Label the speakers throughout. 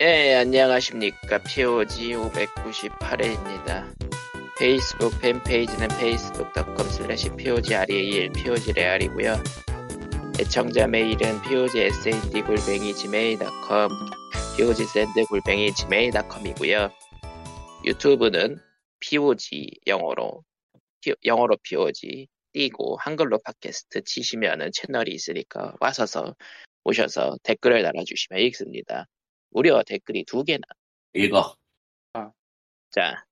Speaker 1: 예, 안녕하십니까. POG 598회입니다. 페이스북 팬페이지는 facebook.com slash POGREAL, POGREAL이고요. 애청자 메일은 POGSAND 골뱅이 gmail.com, POGSAND 골뱅이 gmail.com이고요. 유튜브는 POG 영어로, 피- 영어로 POG 띄고 한글로 팟캐스트 치시면은 채널이 있으니까 와서서 오셔서 댓글을 달아주시면 읽습니다. 무려 댓글이 두 개나.
Speaker 2: 읽어.
Speaker 1: 자,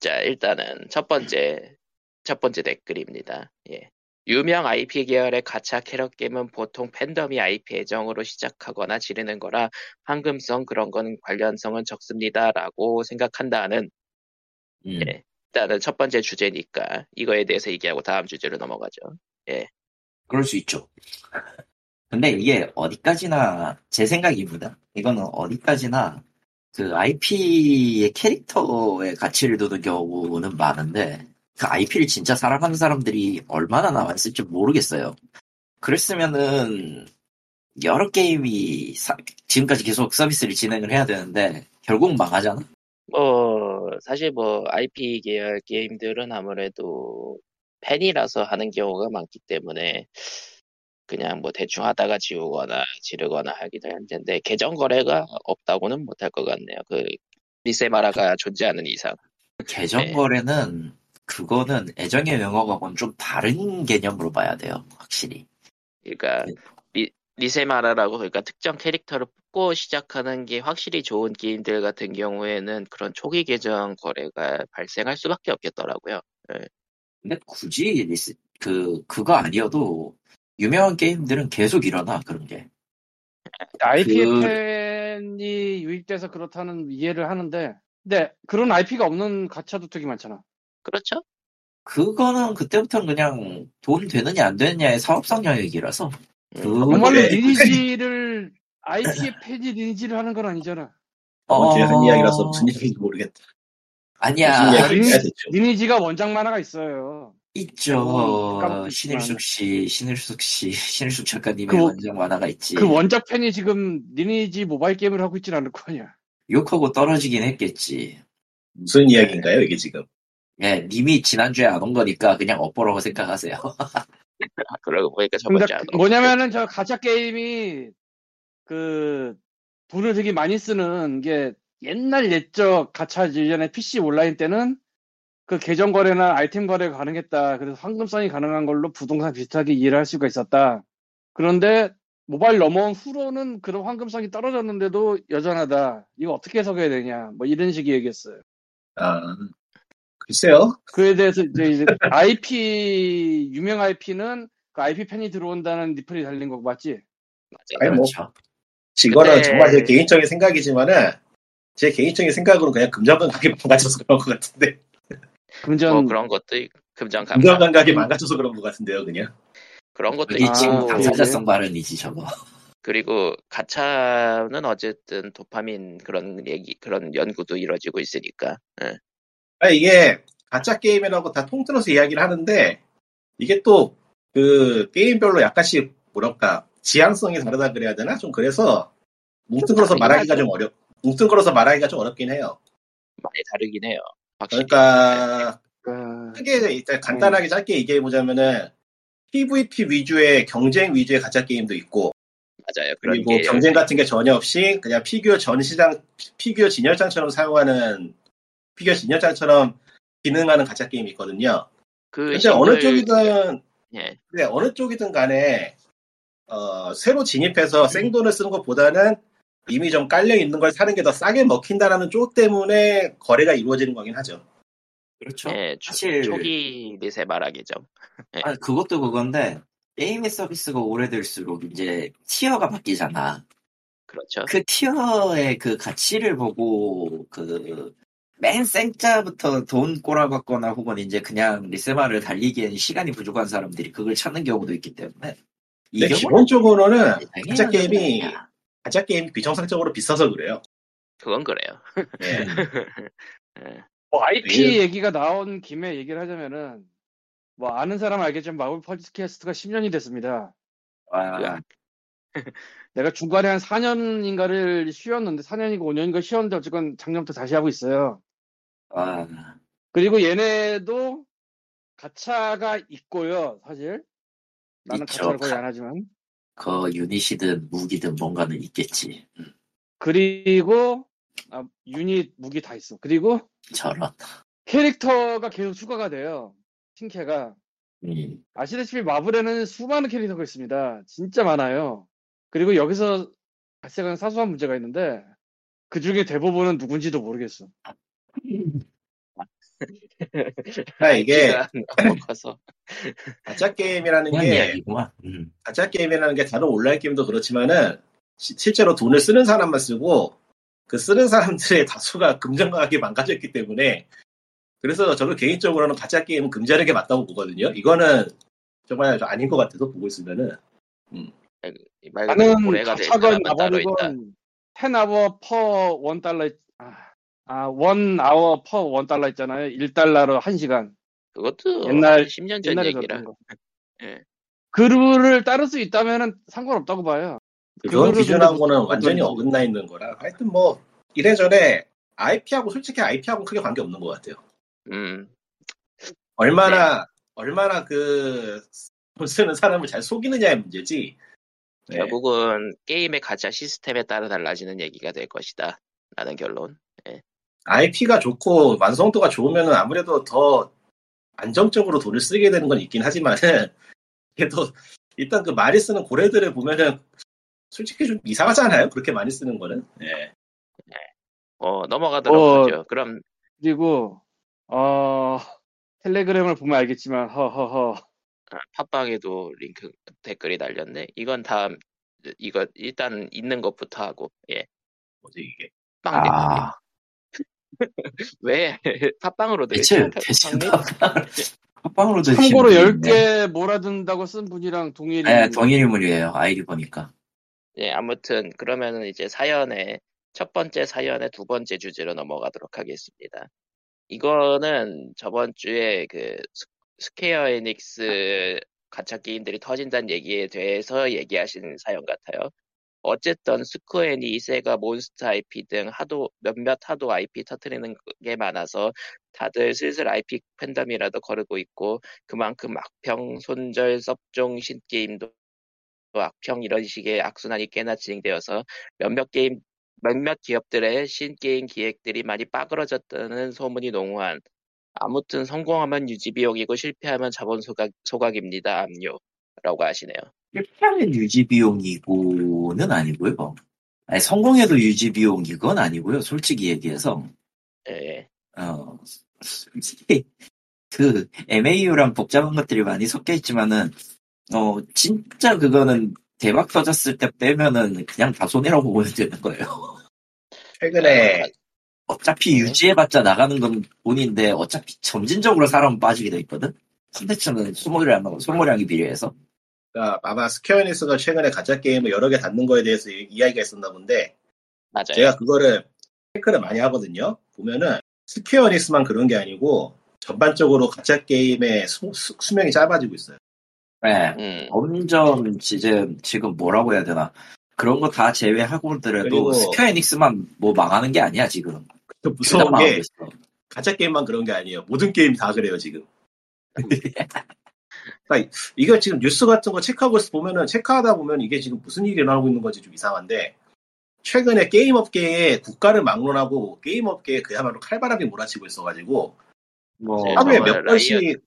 Speaker 1: 자, 일단은 첫 번째, 첫 번째 댓글입니다. 예. 유명 IP 계열의 가챠 캐럿 게임은 보통 팬덤이 IP 애정으로 시작하거나 지르는 거라 황금성 그런 건 관련성은 적습니다라고 생각한다는
Speaker 2: 음.
Speaker 1: 예. 일단은 첫 번째 주제니까 이거에 대해서 얘기하고 다음 주제로 넘어가죠.
Speaker 2: 그럴 수 있죠. 근데 이게 어디까지나 제 생각입니다. 이거는 어디까지나 그 IP의 캐릭터의 가치를 두는 경우는 많은데 그 IP를 진짜 사랑하는 사람들이 얼마나 남았을지 모르겠어요. 그랬으면은 여러 게임이 사- 지금까지 계속 서비스를 진행을 해야 되는데 결국 망하잖아.
Speaker 1: 뭐 사실 뭐 IP 계열 게임들은 아무래도 팬이라서 하는 경우가 많기 때문에 그냥 뭐 대충 하다가 지우거나 지르거나 하기도 할 텐데 계정 거래가 없다고는 못할 것 같네요. 그 리세마라가 존재하는 이상.
Speaker 2: 계정
Speaker 1: 네.
Speaker 2: 거래는 그거는 애정의 영역하고는 좀 다른 개념으로 봐야 돼요. 확실히.
Speaker 1: 그러니까
Speaker 2: 네.
Speaker 1: 리, 리세마라라고 그러니까 특정 캐릭터를 뽑고 시작하는 게 확실히 좋은 게임들 같은 경우에는 그런 초기 계정 거래가 발생할 수밖에 없겠더라고요.
Speaker 2: 근데 굳이 리스, 그, 그거 아니어도 유명한 게임들은 계속 일어나, 그런 게.
Speaker 3: IP
Speaker 2: 그-
Speaker 3: 팬이 유입돼서 그렇다는 이해를 하는데, 근데 그런 IP가 없는 가챠도 되게 많잖아.
Speaker 1: 그렇죠?
Speaker 2: 그거는 그때부터는 그냥 돈 되느냐 안 되느냐의 사업성 영역이라서.
Speaker 1: 음.
Speaker 3: 정말로
Speaker 4: 네.
Speaker 3: 리니지를 IP의 팬이 리니지를 하는 건 아니잖아.
Speaker 4: 언제 한
Speaker 2: 어,
Speaker 4: 이야기라서 무슨 얘기인지 모르겠다.
Speaker 2: 아니야.
Speaker 4: 무슨
Speaker 3: 아. 리니지가 원작 만화가 있어요.
Speaker 2: 있죠.
Speaker 3: 까먹고
Speaker 2: 신일숙 씨, 신일숙 씨, 신일숙 작가님의
Speaker 3: 그-
Speaker 2: 원작 만화가 있지.
Speaker 3: 그 원작 팬이 지금 리니지 모바일 게임을 하고 있진 않을 거 아니야.
Speaker 2: 욕하고 떨어지긴 했겠지.
Speaker 4: 무슨 이야기인가요, 이게 지금?
Speaker 2: 예, 님이 지난주에 안 온 거니까 그냥 업보라고 생각하세요.
Speaker 1: 아, 그러고 보니까 번째 안
Speaker 3: 뭐냐면은 저 가짜 게임이 그 돈을 되게 많이 쓰는 게 옛날 옛적 가차 이전에 PC 온라인 때는 그 계정 거래나 아이템 거래가 가능했다. 그래서 황금성이 가능한 걸로 부동산 비슷하게 이해를 할 수가 있었다. 그런데 모바일 넘어온 후로는 그런 황금성이 떨어졌는데도 여전하다. 이거 어떻게 해석해야 되냐. 뭐 이런 식의 얘기했어요.
Speaker 4: 아, 글쎄요.
Speaker 3: 그에 대해서 이제, 이제 IP 유명 IP는 그 IP 팬이 들어온다는 리플이 달린 거 맞지?
Speaker 1: 맞아요.
Speaker 4: 아니, 뭐,
Speaker 2: 그렇죠.
Speaker 4: 이거는
Speaker 1: 근데-
Speaker 4: 정말 제 개인적인 생각이지만은, 제 개인적인 생각으로는 그냥 금전 감각이 망가져서 그런 것 같은데.
Speaker 3: 금전
Speaker 1: 뭐 그런 것도 있- 금전 감각
Speaker 4: 금전 감각이 망가져서 그런 것 같은데요, 그냥.
Speaker 1: 그런 것도
Speaker 2: 여기
Speaker 3: 아,
Speaker 1: 있고
Speaker 2: 당사자성 발언이지 저거.
Speaker 1: 그리고 가차는 어쨌든 도파민 그런 얘기 그런 연구도 이루어지고 있으니까 예.
Speaker 4: 아, 이게 가짜 게임이라고 다 통틀어서 이야기를 하는데, 이게 또, 그, 게임별로 약간씩, 뭐랄까, 지향성이 다르다 그래야 되나? 좀 그래서, 뭉뚱그려서 말하기가. 좀 어렵, 뭉뚱그려서 말하기가 좀 어렵긴 해요.
Speaker 1: 많이 다르긴 해요.
Speaker 4: 그러니까,
Speaker 3: 그,
Speaker 4: 크게 일단 간단하게 짧게 얘기해 보자면은 PVP 위주의 경쟁 위주의 가짜 게임도 있고
Speaker 1: 맞아요. 그런
Speaker 4: 그리고
Speaker 1: 게
Speaker 4: 경쟁 같은 게 전혀 없이 그냥 피규어 전시장 피규어 진열장처럼 사용하는 피규어 진열장처럼 기능하는 가짜 게임이 있거든요.
Speaker 1: 그
Speaker 4: 근데 어느
Speaker 1: 싱글-
Speaker 4: 쪽이든
Speaker 1: 예.
Speaker 4: 근데 어느 쪽이든 간에 어, 새로 진입해서 생돈을 쓰는 것보다는 이미 좀 깔려 있는 걸 사는 게 더 싸게 먹힌다라는 쪽 때문에 거래가 이루어지는 거긴 하죠.
Speaker 2: 그렇죠.
Speaker 1: 예, 초,
Speaker 2: 사실
Speaker 1: 초기 리세 말하기죠.
Speaker 2: 아, 그것도 그건데 게임의 서비스가 오래될수록 이제 티어가 바뀌잖아.
Speaker 1: 그렇죠.
Speaker 2: 그 티어의 그 가치를 보고 그 맨 생짜부터 돈 꼬라박거나 혹은 이제 그냥 리세마를 달리기엔 시간이 부족한 사람들이 그걸 찾는 경우도 있기 때문에 이 경우는
Speaker 4: 기본적으로는 가짜 게임이
Speaker 2: 거야.
Speaker 4: 가짜 게임이 비정상적으로 비싸서 그래요.
Speaker 1: 그건 그래요.
Speaker 4: 예.
Speaker 1: 예.
Speaker 3: 뭐 IP
Speaker 4: 이게-
Speaker 3: 얘기가 나온 김에 얘기를 하자면은 뭐 아는 사람 은 알겠지만 마블 팟캐스트가 10년이 됐습니다.
Speaker 2: 와,
Speaker 3: 내가 중간에 한 4년인가를 쉬었는데 4년인가 5년인가 쉬었는데 어쨌건 작년부터 다시 하고 있어요.
Speaker 2: 아,
Speaker 3: 그리고 얘네도 가차가 있고요, 사실. 나는
Speaker 2: 있죠.
Speaker 3: 가차를 거의
Speaker 2: 가-
Speaker 3: 안 하지만.
Speaker 2: 그 유닛이든 무기든 뭔가는 있겠지. 음,
Speaker 3: 그리고 아, 유닛 무기 다 있어. 그리고
Speaker 2: 저런.
Speaker 3: 캐릭터가 계속 추가가 돼요. 틴캐가.
Speaker 2: 음,
Speaker 3: 아시다시피 마블에는 수많은 캐릭터가 있습니다. 진짜 많아요. 그리고 여기서 발생한 사소한 문제가 있는데 그 중에 대부분은 누군지도 모르겠어.
Speaker 4: 아, 이게
Speaker 1: 키 가
Speaker 4: 가짜 게임이라는 게
Speaker 2: 이야기구만. 음.
Speaker 4: 가짜 게임이라는 게 다른 온라인 게임도 그렇지만은 시- 실제로 돈을 쓰는 사람만 쓰고 그 쓰는 사람들의 다수가 금전강하게 망가졌기 때문에 그래서 저는 개인적으로는 가짜 게임은 금지하는 게 맞다고 보거든요. 이거는 정말 좀 아닌 것 같아서 보고 있으면은
Speaker 1: 말
Speaker 3: 나는
Speaker 1: 따로 있다.
Speaker 3: 나버리건 10아워 퍼 1달러 아, 아, 1아워 퍼 1달러 있잖아요. 1달러로 1시간.
Speaker 1: 그것도
Speaker 3: 옛날-
Speaker 1: 한 10년 전 얘기라. 예.
Speaker 3: 그 룰을 따를 수 있다면 상관없다고 봐요.
Speaker 4: 그건 기준하고는
Speaker 3: 근데
Speaker 4: 완전히. 어긋나 있는 거라 하여튼 뭐 이래저래 IP하고 솔직히 IP하고는 크게 관계 없는 것 같아요.
Speaker 1: 음,
Speaker 4: 얼마나
Speaker 1: 네.
Speaker 4: 얼마나 그돈 쓰는 사람을 잘 속이느냐의 문제지. 네.
Speaker 1: 결국은 게임의 가짜 시스템에 따라 달라지는 얘기가 될 것이다. 라는 결론.
Speaker 4: IP가 좋고 완성도가 좋으면 아무래도 더 안정적으로 돈을 쓰게 되는 건 있긴 하지만은 그래도 일단 그 많이 쓰는 고래들을 보면은 솔직히 좀 이상하잖아요. 그렇게 많이 쓰는 거는. 예.
Speaker 1: 어, 넘어가도록
Speaker 3: 어,
Speaker 1: 하죠. 그럼
Speaker 3: 그리고 어 텔레그램을 보면 알겠지만 허허허
Speaker 1: 아, 팟빵에도 링크 댓글이 달렸네. 이건 다음 이거 일단 있는 것부터 하고 예.
Speaker 4: 뭐지 이게.
Speaker 1: 빵 댓글.
Speaker 2: 아,
Speaker 1: 왜 팟빵으로
Speaker 2: 대체, 대체 팟빵으로
Speaker 3: 참고로 10개 몰아든다고 쓴 분이랑 동일인
Speaker 2: 네, 동일인물이에요. 아이디 보니까.
Speaker 1: 예, 아무튼 그러면은 이제 사연의 첫 번째 사연의 두 번째 주제로 넘어가도록 하겠습니다. 이거는 저번 주에 그 스- 스퀘어 에닉스 가챠 게임들이 터진다는 얘기에 대해서 얘기하신 사연 같아요. 어쨌든 스퀘어 에닉스가 몬스터 IP 등 몇몇 하도 IP 터트리는 게 많아서 다들 슬슬 IP 팬덤이라도 거르고 있고 그만큼 악평, 손절, 섭종, 신게임도 악평 이런 식의 악순환이 꽤나 진행되어서 몇몇 게임 몇몇 기업들의 신게임 기획들이 많이 빠그러졌다는 소문이 농후한 아무튼 성공하면 유지 비용이고 실패하면 자본 소각, 소각입니다. 압류 라고 하시네요.
Speaker 2: 실패하면 유지 비용이고는 아니고요. 아니, 성공해도 유지 비용 이건 아니고요. 솔직히 얘기해서.
Speaker 1: 예,
Speaker 2: 어, 솔직히, 그, MAU랑 복잡한 것들이 많이 섞여 있지만은, 어, 진짜 그거는 대박 터졌을 때 빼면은 그냥 다 손해라고 보면 되는 거예요.
Speaker 4: 최근에
Speaker 2: 어차피
Speaker 1: 네.
Speaker 2: 유지해봤자 나가는 건 돈인데, 어차피 점진적으로 사람은 빠지게 돼 있거든? 컨텐츠는 소모량, 소모량이 비례해서.
Speaker 4: 그러니까 아마 스퀘어에닉스가 최근에 가챠 게임을 여러 개 닫는 거에 대해서 이- 이야기가 있었나 본데
Speaker 1: 맞아요.
Speaker 4: 제가 그거를 체크를 많이 하거든요. 보면은 스퀘어에닉스만 그런 게 아니고 전반적으로 가챠 게임의 수, 명이 짧아지고 있어요.
Speaker 2: 네.
Speaker 1: 음,
Speaker 2: 점점 지금 지금 뭐라고 해야 되나 그런 거 다 제외하고더라도 스퀘어에닉스만 뭐 망하는 게 아니야 지금
Speaker 4: 또
Speaker 2: 둘다
Speaker 4: 무서운 게. 가챠 게임만 그런 게 아니에요. 모든 게임이 다 그래요 지금. 그러니까 이거 지금 뉴스 같은 거 체크하고 보면은 체크하다 보면 이게 지금 무슨 일이 일어나고 있는 건지 좀 이상한데 최근에 게임 업계에 국가를 막론하고 게임 업계에 그야말로 칼바람이 몰아치고 있어가지고
Speaker 2: 뭐
Speaker 1: 네,
Speaker 4: 하루에 몇 번씩.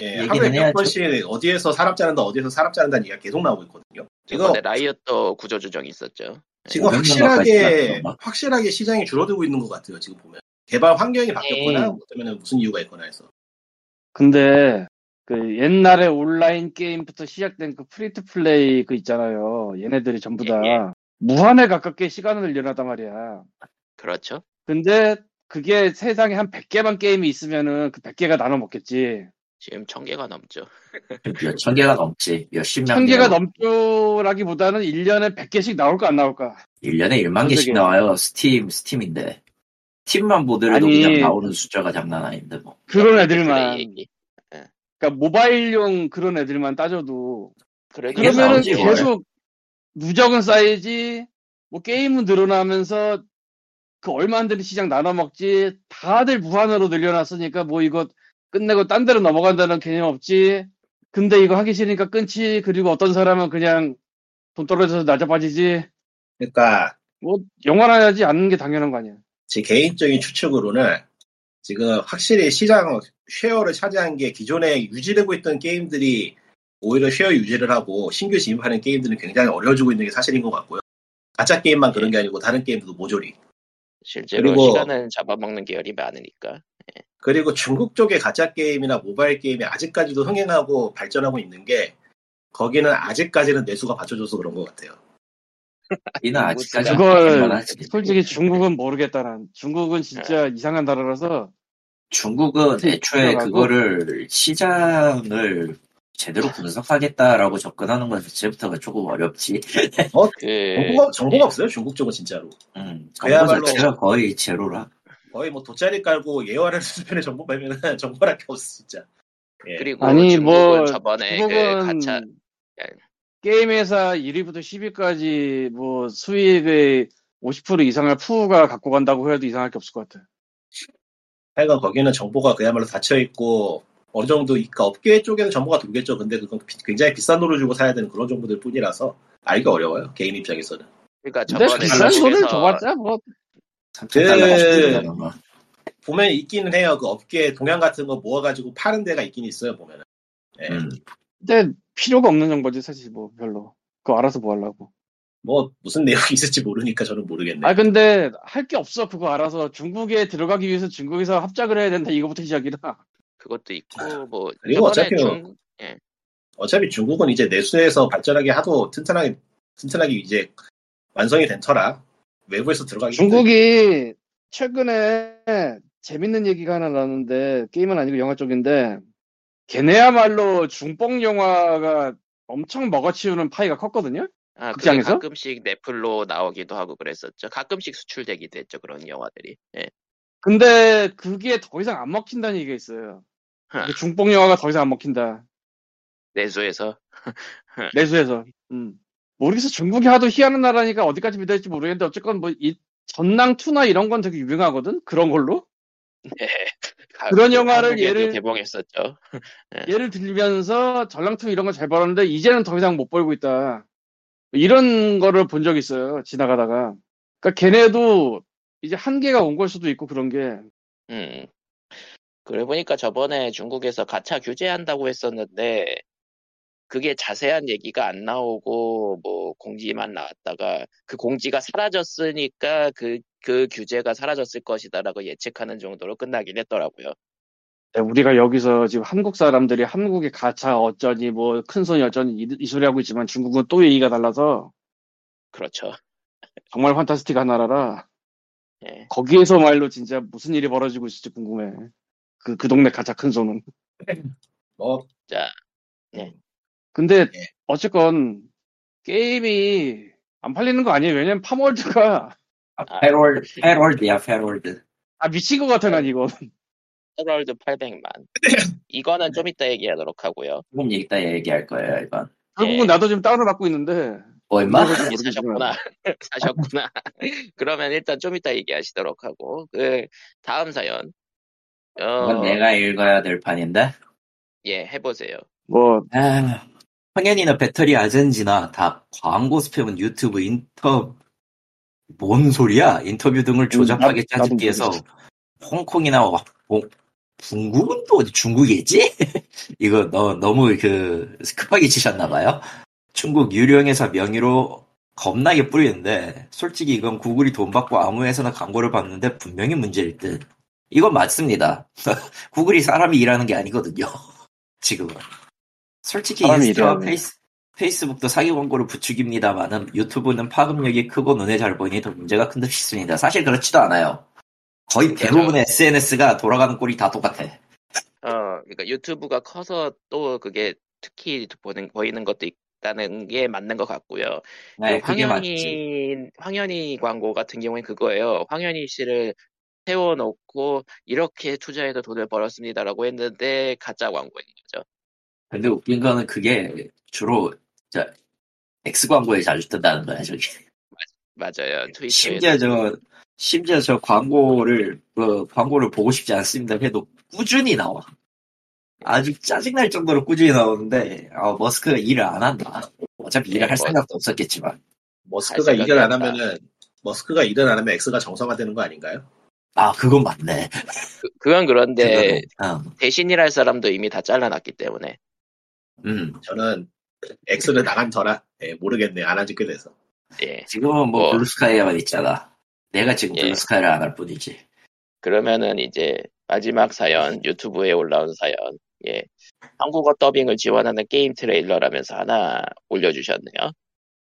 Speaker 4: 예, 하루에 몇
Speaker 2: 해야죠.
Speaker 4: 번씩 어디에서 사람 자른다 어디에서 사람 자른다는 얘기가 계속 나오고 있거든요. 이거
Speaker 1: 이번에 라이엇도 구조 조정이 있었죠.
Speaker 4: 지금
Speaker 2: 500명
Speaker 4: 확실하게. 확실하게 시장이 줄어들고 있는 것 같아요. 지금 보면 개발 환경이 바뀌었거나
Speaker 1: 음.
Speaker 4: 아니면 무슨 이유가 있거나 해서
Speaker 3: 근데 그 옛날에 온라인 게임부터 시작된 그 free to play 그 있잖아요. 얘네들이 전부 다
Speaker 1: 예, 예.
Speaker 3: 무한에 가깝게 시간을 늘려놨단 말이야.
Speaker 1: 그렇죠.
Speaker 3: 근데 그게 세상에 한 100개만 게임이 있으면은 그 100개가 나눠 먹겠지.
Speaker 1: 지금 천 개가 넘죠.
Speaker 2: 몇 천 개가 넘지 몇십 명
Speaker 3: 1000개가 넘죠라기보다는 1년에 100개씩 나올까 안 나올까?
Speaker 2: 1년에 1만 개씩
Speaker 3: 세계.
Speaker 2: 나와요 스팀 스팀인데 팀만 보더라도
Speaker 3: 아니.
Speaker 2: 그냥 나오는 숫자가 장난 아닌데 뭐
Speaker 3: 그런
Speaker 1: 플레이
Speaker 3: 애들만. 그러니까 모바일용 그런 애들만 따져도 그러면은
Speaker 2: 나오지, 뭘.
Speaker 3: 계속 누적은 쌓이지 뭐 게임은 늘어나면서 그 얼마 안 되는 시장 나눠 먹지 다들 무한으로 늘려놨으니까 뭐 이거 끝내고 딴 데로 넘어간다는 개념 없지. 근데 이거 하기 싫으니까 끊지. 그리고 어떤 사람은 그냥 돈 떨어져서 낮아 빠지지.
Speaker 4: 그러니까
Speaker 3: 뭐 영원하지 않는 게 당연한 거 아니야.
Speaker 4: 제 개인적인 추측으로는 지금 확실히 시장 쉐어를 차지한 게 기존에 유지되고 있던 게임들이 오히려 쉐어 유지를 하고 신규 진입하는 게임들은 굉장히 어려워지고 있는 게 사실인 것 같고요. 가짜 게임만 그런 게 아니고 다른 게임들도 모조리.
Speaker 1: 실제로
Speaker 4: 그리고-
Speaker 1: 시간을 잡아먹는 계열이 많으니까.
Speaker 4: 그리고 중국 쪽의 가짜 게임이나 모바일 게임이 아직까지도 흥행하고 발전하고 있는 게 거기는 아직까지는 내수가 받쳐줘서 그런 것 같아요.
Speaker 2: 이는 아직까지
Speaker 3: 그걸. 솔직히 중국은 모르겠다 난 중국은 진짜 이상한 나라라서
Speaker 2: 중국은 애초에. 그거를 시장을 제대로 분석하겠다라고 접근하는 것 자체부터가 조금 어렵지.
Speaker 1: 그
Speaker 4: 정보가, 정보가 없어요, 중국 쪽은 진짜로.
Speaker 2: 음,
Speaker 4: 그야말로-
Speaker 2: 정보 자체가 거의 제로라.
Speaker 4: 거의 뭐 돗자리 깔고 예화를 수준의 정보 발면은 정보랄 게 없어, 진짜. 예.
Speaker 1: 그리고
Speaker 3: 아니
Speaker 1: 중국은
Speaker 3: 뭐
Speaker 1: 저번에 그
Speaker 3: 중국은
Speaker 1: 가차
Speaker 3: 게임 회사 1위부터 10위까지 뭐 수익의 50% 이상을 푸우가 갖고 간다고 해도 이상할 게 없을 것 같아.
Speaker 4: 하여간 거기는 정보가 그야말로 닫혀있고 어느 정도 그러니까 업계 쪽에는 정보가 돌겠죠. 근데 그건 비- 굉장히 비싼 돈을 주고 사야 되는 그런 정보들 뿐이라서 알기 어려워요. 개인 입장에서는.
Speaker 1: 그러니까
Speaker 3: 근데
Speaker 1: 저번에
Speaker 3: 비싼 돈을 줘봤자 뭐
Speaker 2: 3천 달러가
Speaker 4: 그-
Speaker 2: 그...
Speaker 4: 보면 있기는 해요. 그 업계 동향 같은 거 모아가지고 파는 데가 있긴 있어요. 보면은. 예.
Speaker 2: 음,
Speaker 3: 근데 필요가 없는 정보지 사실 뭐 별로. 그거 알아서 뭐 하려고.
Speaker 4: 뭐 무슨 내용이 있을지 모르니까 저는 모르겠네.
Speaker 3: 아 근데 할 게 없어 그거 알아서 중국에 들어가기 위해서 중국에서 합작을 해야 된다 이거부터 시작이라.
Speaker 1: 그것도 있고 뭐
Speaker 4: 그리고 어차피 뭐-
Speaker 1: 중
Speaker 4: 어차피 중국은 이제 내수에서 발전하기 하도 튼튼하게 튼튼하게 이제 완성이 된 터라 외부에서 들어가기
Speaker 3: 중국이 최근에 재밌는 얘기가 하나 나왔는데 게임은 아니고 영화 쪽인데 걔네야말로 중뽕 영화가 엄청 먹어치우는 파이가 컸거든요.
Speaker 1: 아,
Speaker 3: 극장에서?
Speaker 1: 가끔씩 넷플로 나오기도 하고 그랬었죠. 가끔씩 수출되기도 했죠. 그런 영화들이. 예.
Speaker 3: 근데 그게 더 이상 안 먹힌다는 얘기가 있어요. 중뽕 영화가 더 이상 안 먹힌다.
Speaker 1: 내수에서
Speaker 3: 내수에서. 음. 모르겠어. 중국이 하도 희한한 나라니까 어디까지 믿어야 할지 모르겠는데 어쨌건 뭐 이 전랑 2나 이런 건 되게 유명하거든. 그런 걸로.
Speaker 1: 예. 가-
Speaker 3: 그런
Speaker 1: 그
Speaker 3: 영화를 예를-
Speaker 1: 개봉했었죠.
Speaker 3: 예를 들면서 전랑 2 이런 거 잘 벌었는데 이제는 더 이상 못 벌고 있다. 이런 거를 본 적 있어요. 지나가다가. 그러니까 걔네도 이제 한계가 온 걸 수도 있고 그런 게.
Speaker 1: 음. 그래 보니까 저번에 중국에서 가차 규제한다고 했었는데 그게 자세한 얘기가 안 나오고 뭐 공지만 나왔다가 그 공지가 사라졌으니까 그, 그 규제가 사라졌을 것이다라고 예측하는 정도로 끝나긴 했더라고요.
Speaker 3: 네, 우리가 여기서 지금 한국 사람들이 한국의 가차 어쩌니 뭐 큰손이 어쩌니 이, 이 소리 하고 있지만 중국은 또 얘기가 달라서
Speaker 1: 그렇죠.
Speaker 3: 정말 판타스틱한 나라라
Speaker 1: 예.
Speaker 3: 거기에서 말로 진짜 무슨 일이 벌어지고 있을지 궁금해. 그, 그 동네 가차 큰 손은.
Speaker 4: 뭐
Speaker 1: 자,
Speaker 3: 근데
Speaker 4: 예.
Speaker 3: 어쨌건 게임이 안 팔리는 거 아니에요. 왜냐면 팔월드가
Speaker 2: 아, 팰월드, 팰월드야, 팰월드.
Speaker 3: 아 미친 것 같아 난 이거.
Speaker 1: 팰월드 800만. 이거는 좀 이따 얘기하도록 하고요.
Speaker 2: 조금 이따 얘기할 거예요, 이건.
Speaker 3: 결국은
Speaker 1: 예.
Speaker 3: 나도 지금 다운을 받고 있는데 모르겠지만.
Speaker 1: 사셨구나. 사셨구나. 그러면 일단 좀 이따 얘기하시도록 하고 그 다음 사연. 어,
Speaker 2: 이건 내가 읽어야 될 판인데?
Speaker 1: 예, 해보세요.
Speaker 3: 뭐
Speaker 2: 아, 황현이나 배터리 아젠지나 다 광고 스팸은 유튜브 인터 뭔 소리야? 인터뷰 등을 조잡하게 짜집기 위해서 홍콩이나 와- 어, 중국은 또 어디 중국이겠지? 이거 너, 너무 그 급하게 치셨나봐요. 중국 유령 회사 명의로 겁나게 뿌리는데 솔직히 이건 구글이 돈 받고 아무 회사나 광고를 받는데 분명히 문제일 듯. 이건 맞습니다. 구글이 사람이 일하는 게 아니거든요. 지금은. 솔직히
Speaker 3: 일하네.
Speaker 2: 페이스, 페이스북도 사기 광고를 부추깁니다만은 유튜브는 파급력이 크고 눈에 잘 보이니 더 문제가 큰 듯 싶습니다. 사실 그렇지도 않아요. 거의 대부분의 SNS가 돌아가는 꼴이 다 똑같아.
Speaker 1: 어, 그러니까 유튜브가 커서 또 그게 특히 보는 보이는 것도 있다는 게 맞는 것 같고요.
Speaker 2: 네,
Speaker 1: 그. 황현희 황현희 광고 같은 경우엔 그거예요. 황현희 씨를 세워놓고 이렇게 투자해서 돈을 벌었습니다라고 했는데 가짜 광고인 거죠.
Speaker 2: 근데 웃긴 거는 그게 주로 자, X 광고에 자주 뜬다는 거야 저기.
Speaker 1: 맞아요. 트위터에
Speaker 2: 심지어 저 심지어 저 광고를 그 광고를 보고 싶지 않습니다 해도 꾸준히 나와. 아주 짜증날 정도로 꾸준히 나오는데 아, 머스크가 일을 안 한다. 어차피 일을
Speaker 1: 네,
Speaker 2: 할
Speaker 1: 뭐-
Speaker 2: 생각도 없었겠지만.
Speaker 4: 머스크가
Speaker 1: 할
Speaker 4: 일을 안 하면은 머스크가 일을 안 하면 X가 정상화되는 거 아닌가요?
Speaker 2: 아 그건 맞네.
Speaker 1: 그, 그건 그런데
Speaker 2: 어,
Speaker 1: 대신이랄 사람도 이미 다 잘라놨기 때문에
Speaker 2: 음.
Speaker 4: 저는 X를 나간 터라 예, 모르겠네 안한지꽤 돼서
Speaker 1: 예.
Speaker 2: 지금은 뭐
Speaker 1: 뭐.
Speaker 2: 블루스카이에만 있잖아. 내가 지금
Speaker 1: 예.
Speaker 2: 블루스카이를 안 할 뿐이지.
Speaker 1: 그러면은 이제 마지막 사연 유튜브에 올라온 사연 예 한국어 더빙을 지원하는 게임 트레일러라면서 하나 올려주셨네요.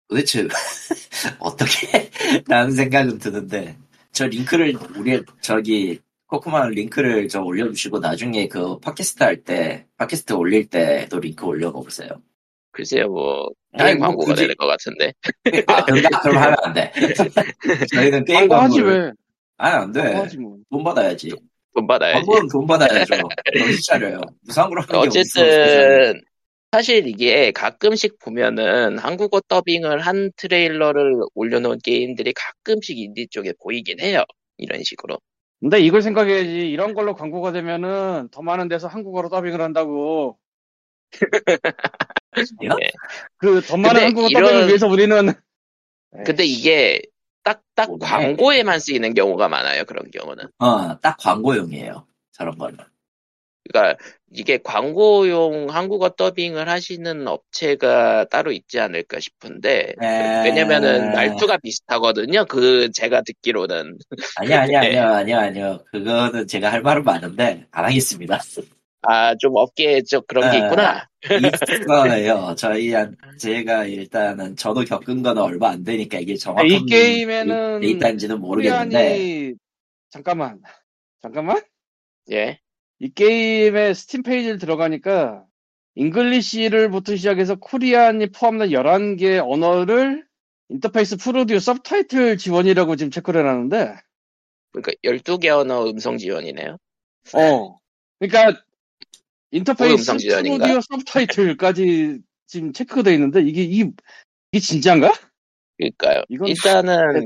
Speaker 2: 도대체 어떻게 라는 생각은 드는데 저 링크를 우리 저기 코코만 링크를 좀 올려주시고 나중에 그 팟캐스트 할 때 팟캐스트 올릴 때도 링크 올려놓으세요.
Speaker 1: 글쎄요 뭐
Speaker 2: 아니,
Speaker 1: 게임
Speaker 2: 뭐
Speaker 1: 광고가
Speaker 2: 굳이-
Speaker 1: 되는 것 같은데
Speaker 2: 아 그럼 그럼 하면 안 돼. 저희는 게임
Speaker 3: 광고하지
Speaker 2: 광고를
Speaker 3: 왜?
Speaker 2: 아니 안 돼.
Speaker 3: 광고하지 뭐.
Speaker 2: 돈 받아야지.
Speaker 1: 돈 받아야지.
Speaker 2: 광고는 돈 받아야죠. 정신 차려요. 무상으로 하는.
Speaker 1: 어쨌든 사실 이게 가끔씩 보면은 한국어 더빙을 한 트레일러를 올려놓은 게임들이 가끔씩 인디 쪽에 보이긴 해요. 이런 식으로.
Speaker 3: 근데 이걸 생각해야지. 이런 걸로 광고가 되면은 더 많은 데서 한국어로 더빙을 한다고. 그더 많은 한국어
Speaker 1: 이런-
Speaker 3: 더빙을 위해서 우리는
Speaker 1: 근데 이게 딱, 딱
Speaker 2: 뭐네.
Speaker 1: 광고에만 쓰이는 경우가 많아요. 그런 경우는.
Speaker 2: 어, 딱 광고용이에요. 저런 거는.
Speaker 1: 그러니까 이게 광고용 한국어 더빙을 하시는 업체가 따로 있지 않을까 싶은데
Speaker 2: 에...
Speaker 1: 왜냐면은 말투가 비슷하거든요. 그 제가 듣기로는
Speaker 2: 아니야, 아니야,
Speaker 1: 네.
Speaker 2: 아니야, 아니야, 아니야. 그거는 제가 할 말은 많은데, 안 하겠습니다.
Speaker 1: 아 좀 업계에 좀 그런 게
Speaker 2: 에.
Speaker 1: 있구나.
Speaker 2: 있어요. 저희, 제가 일단은, 저도 겪은 건 얼마 안 되니까 이게 정확한
Speaker 3: 이 게임에는
Speaker 2: 데이터인지는 모르겠는데,
Speaker 3: 코리안이 잠깐만 잠깐만
Speaker 1: 예.
Speaker 3: 이 게임의 스팀 페이지를 들어가니까 English를부터 시작해서 Korean이 포함된 11개 언어를 인터페이스 full audio subtitle 지원이라고 지금 체크를 해놨는데
Speaker 1: 그러니까 12개 언어 음성 지원이네요.
Speaker 3: 어 그러니까 인터페이스? full audio subtitle까지 지금 체크가 돼 있는데 이게 이게, 이게 진짜인가?
Speaker 1: 그러니까요.
Speaker 3: 이건
Speaker 1: 일단은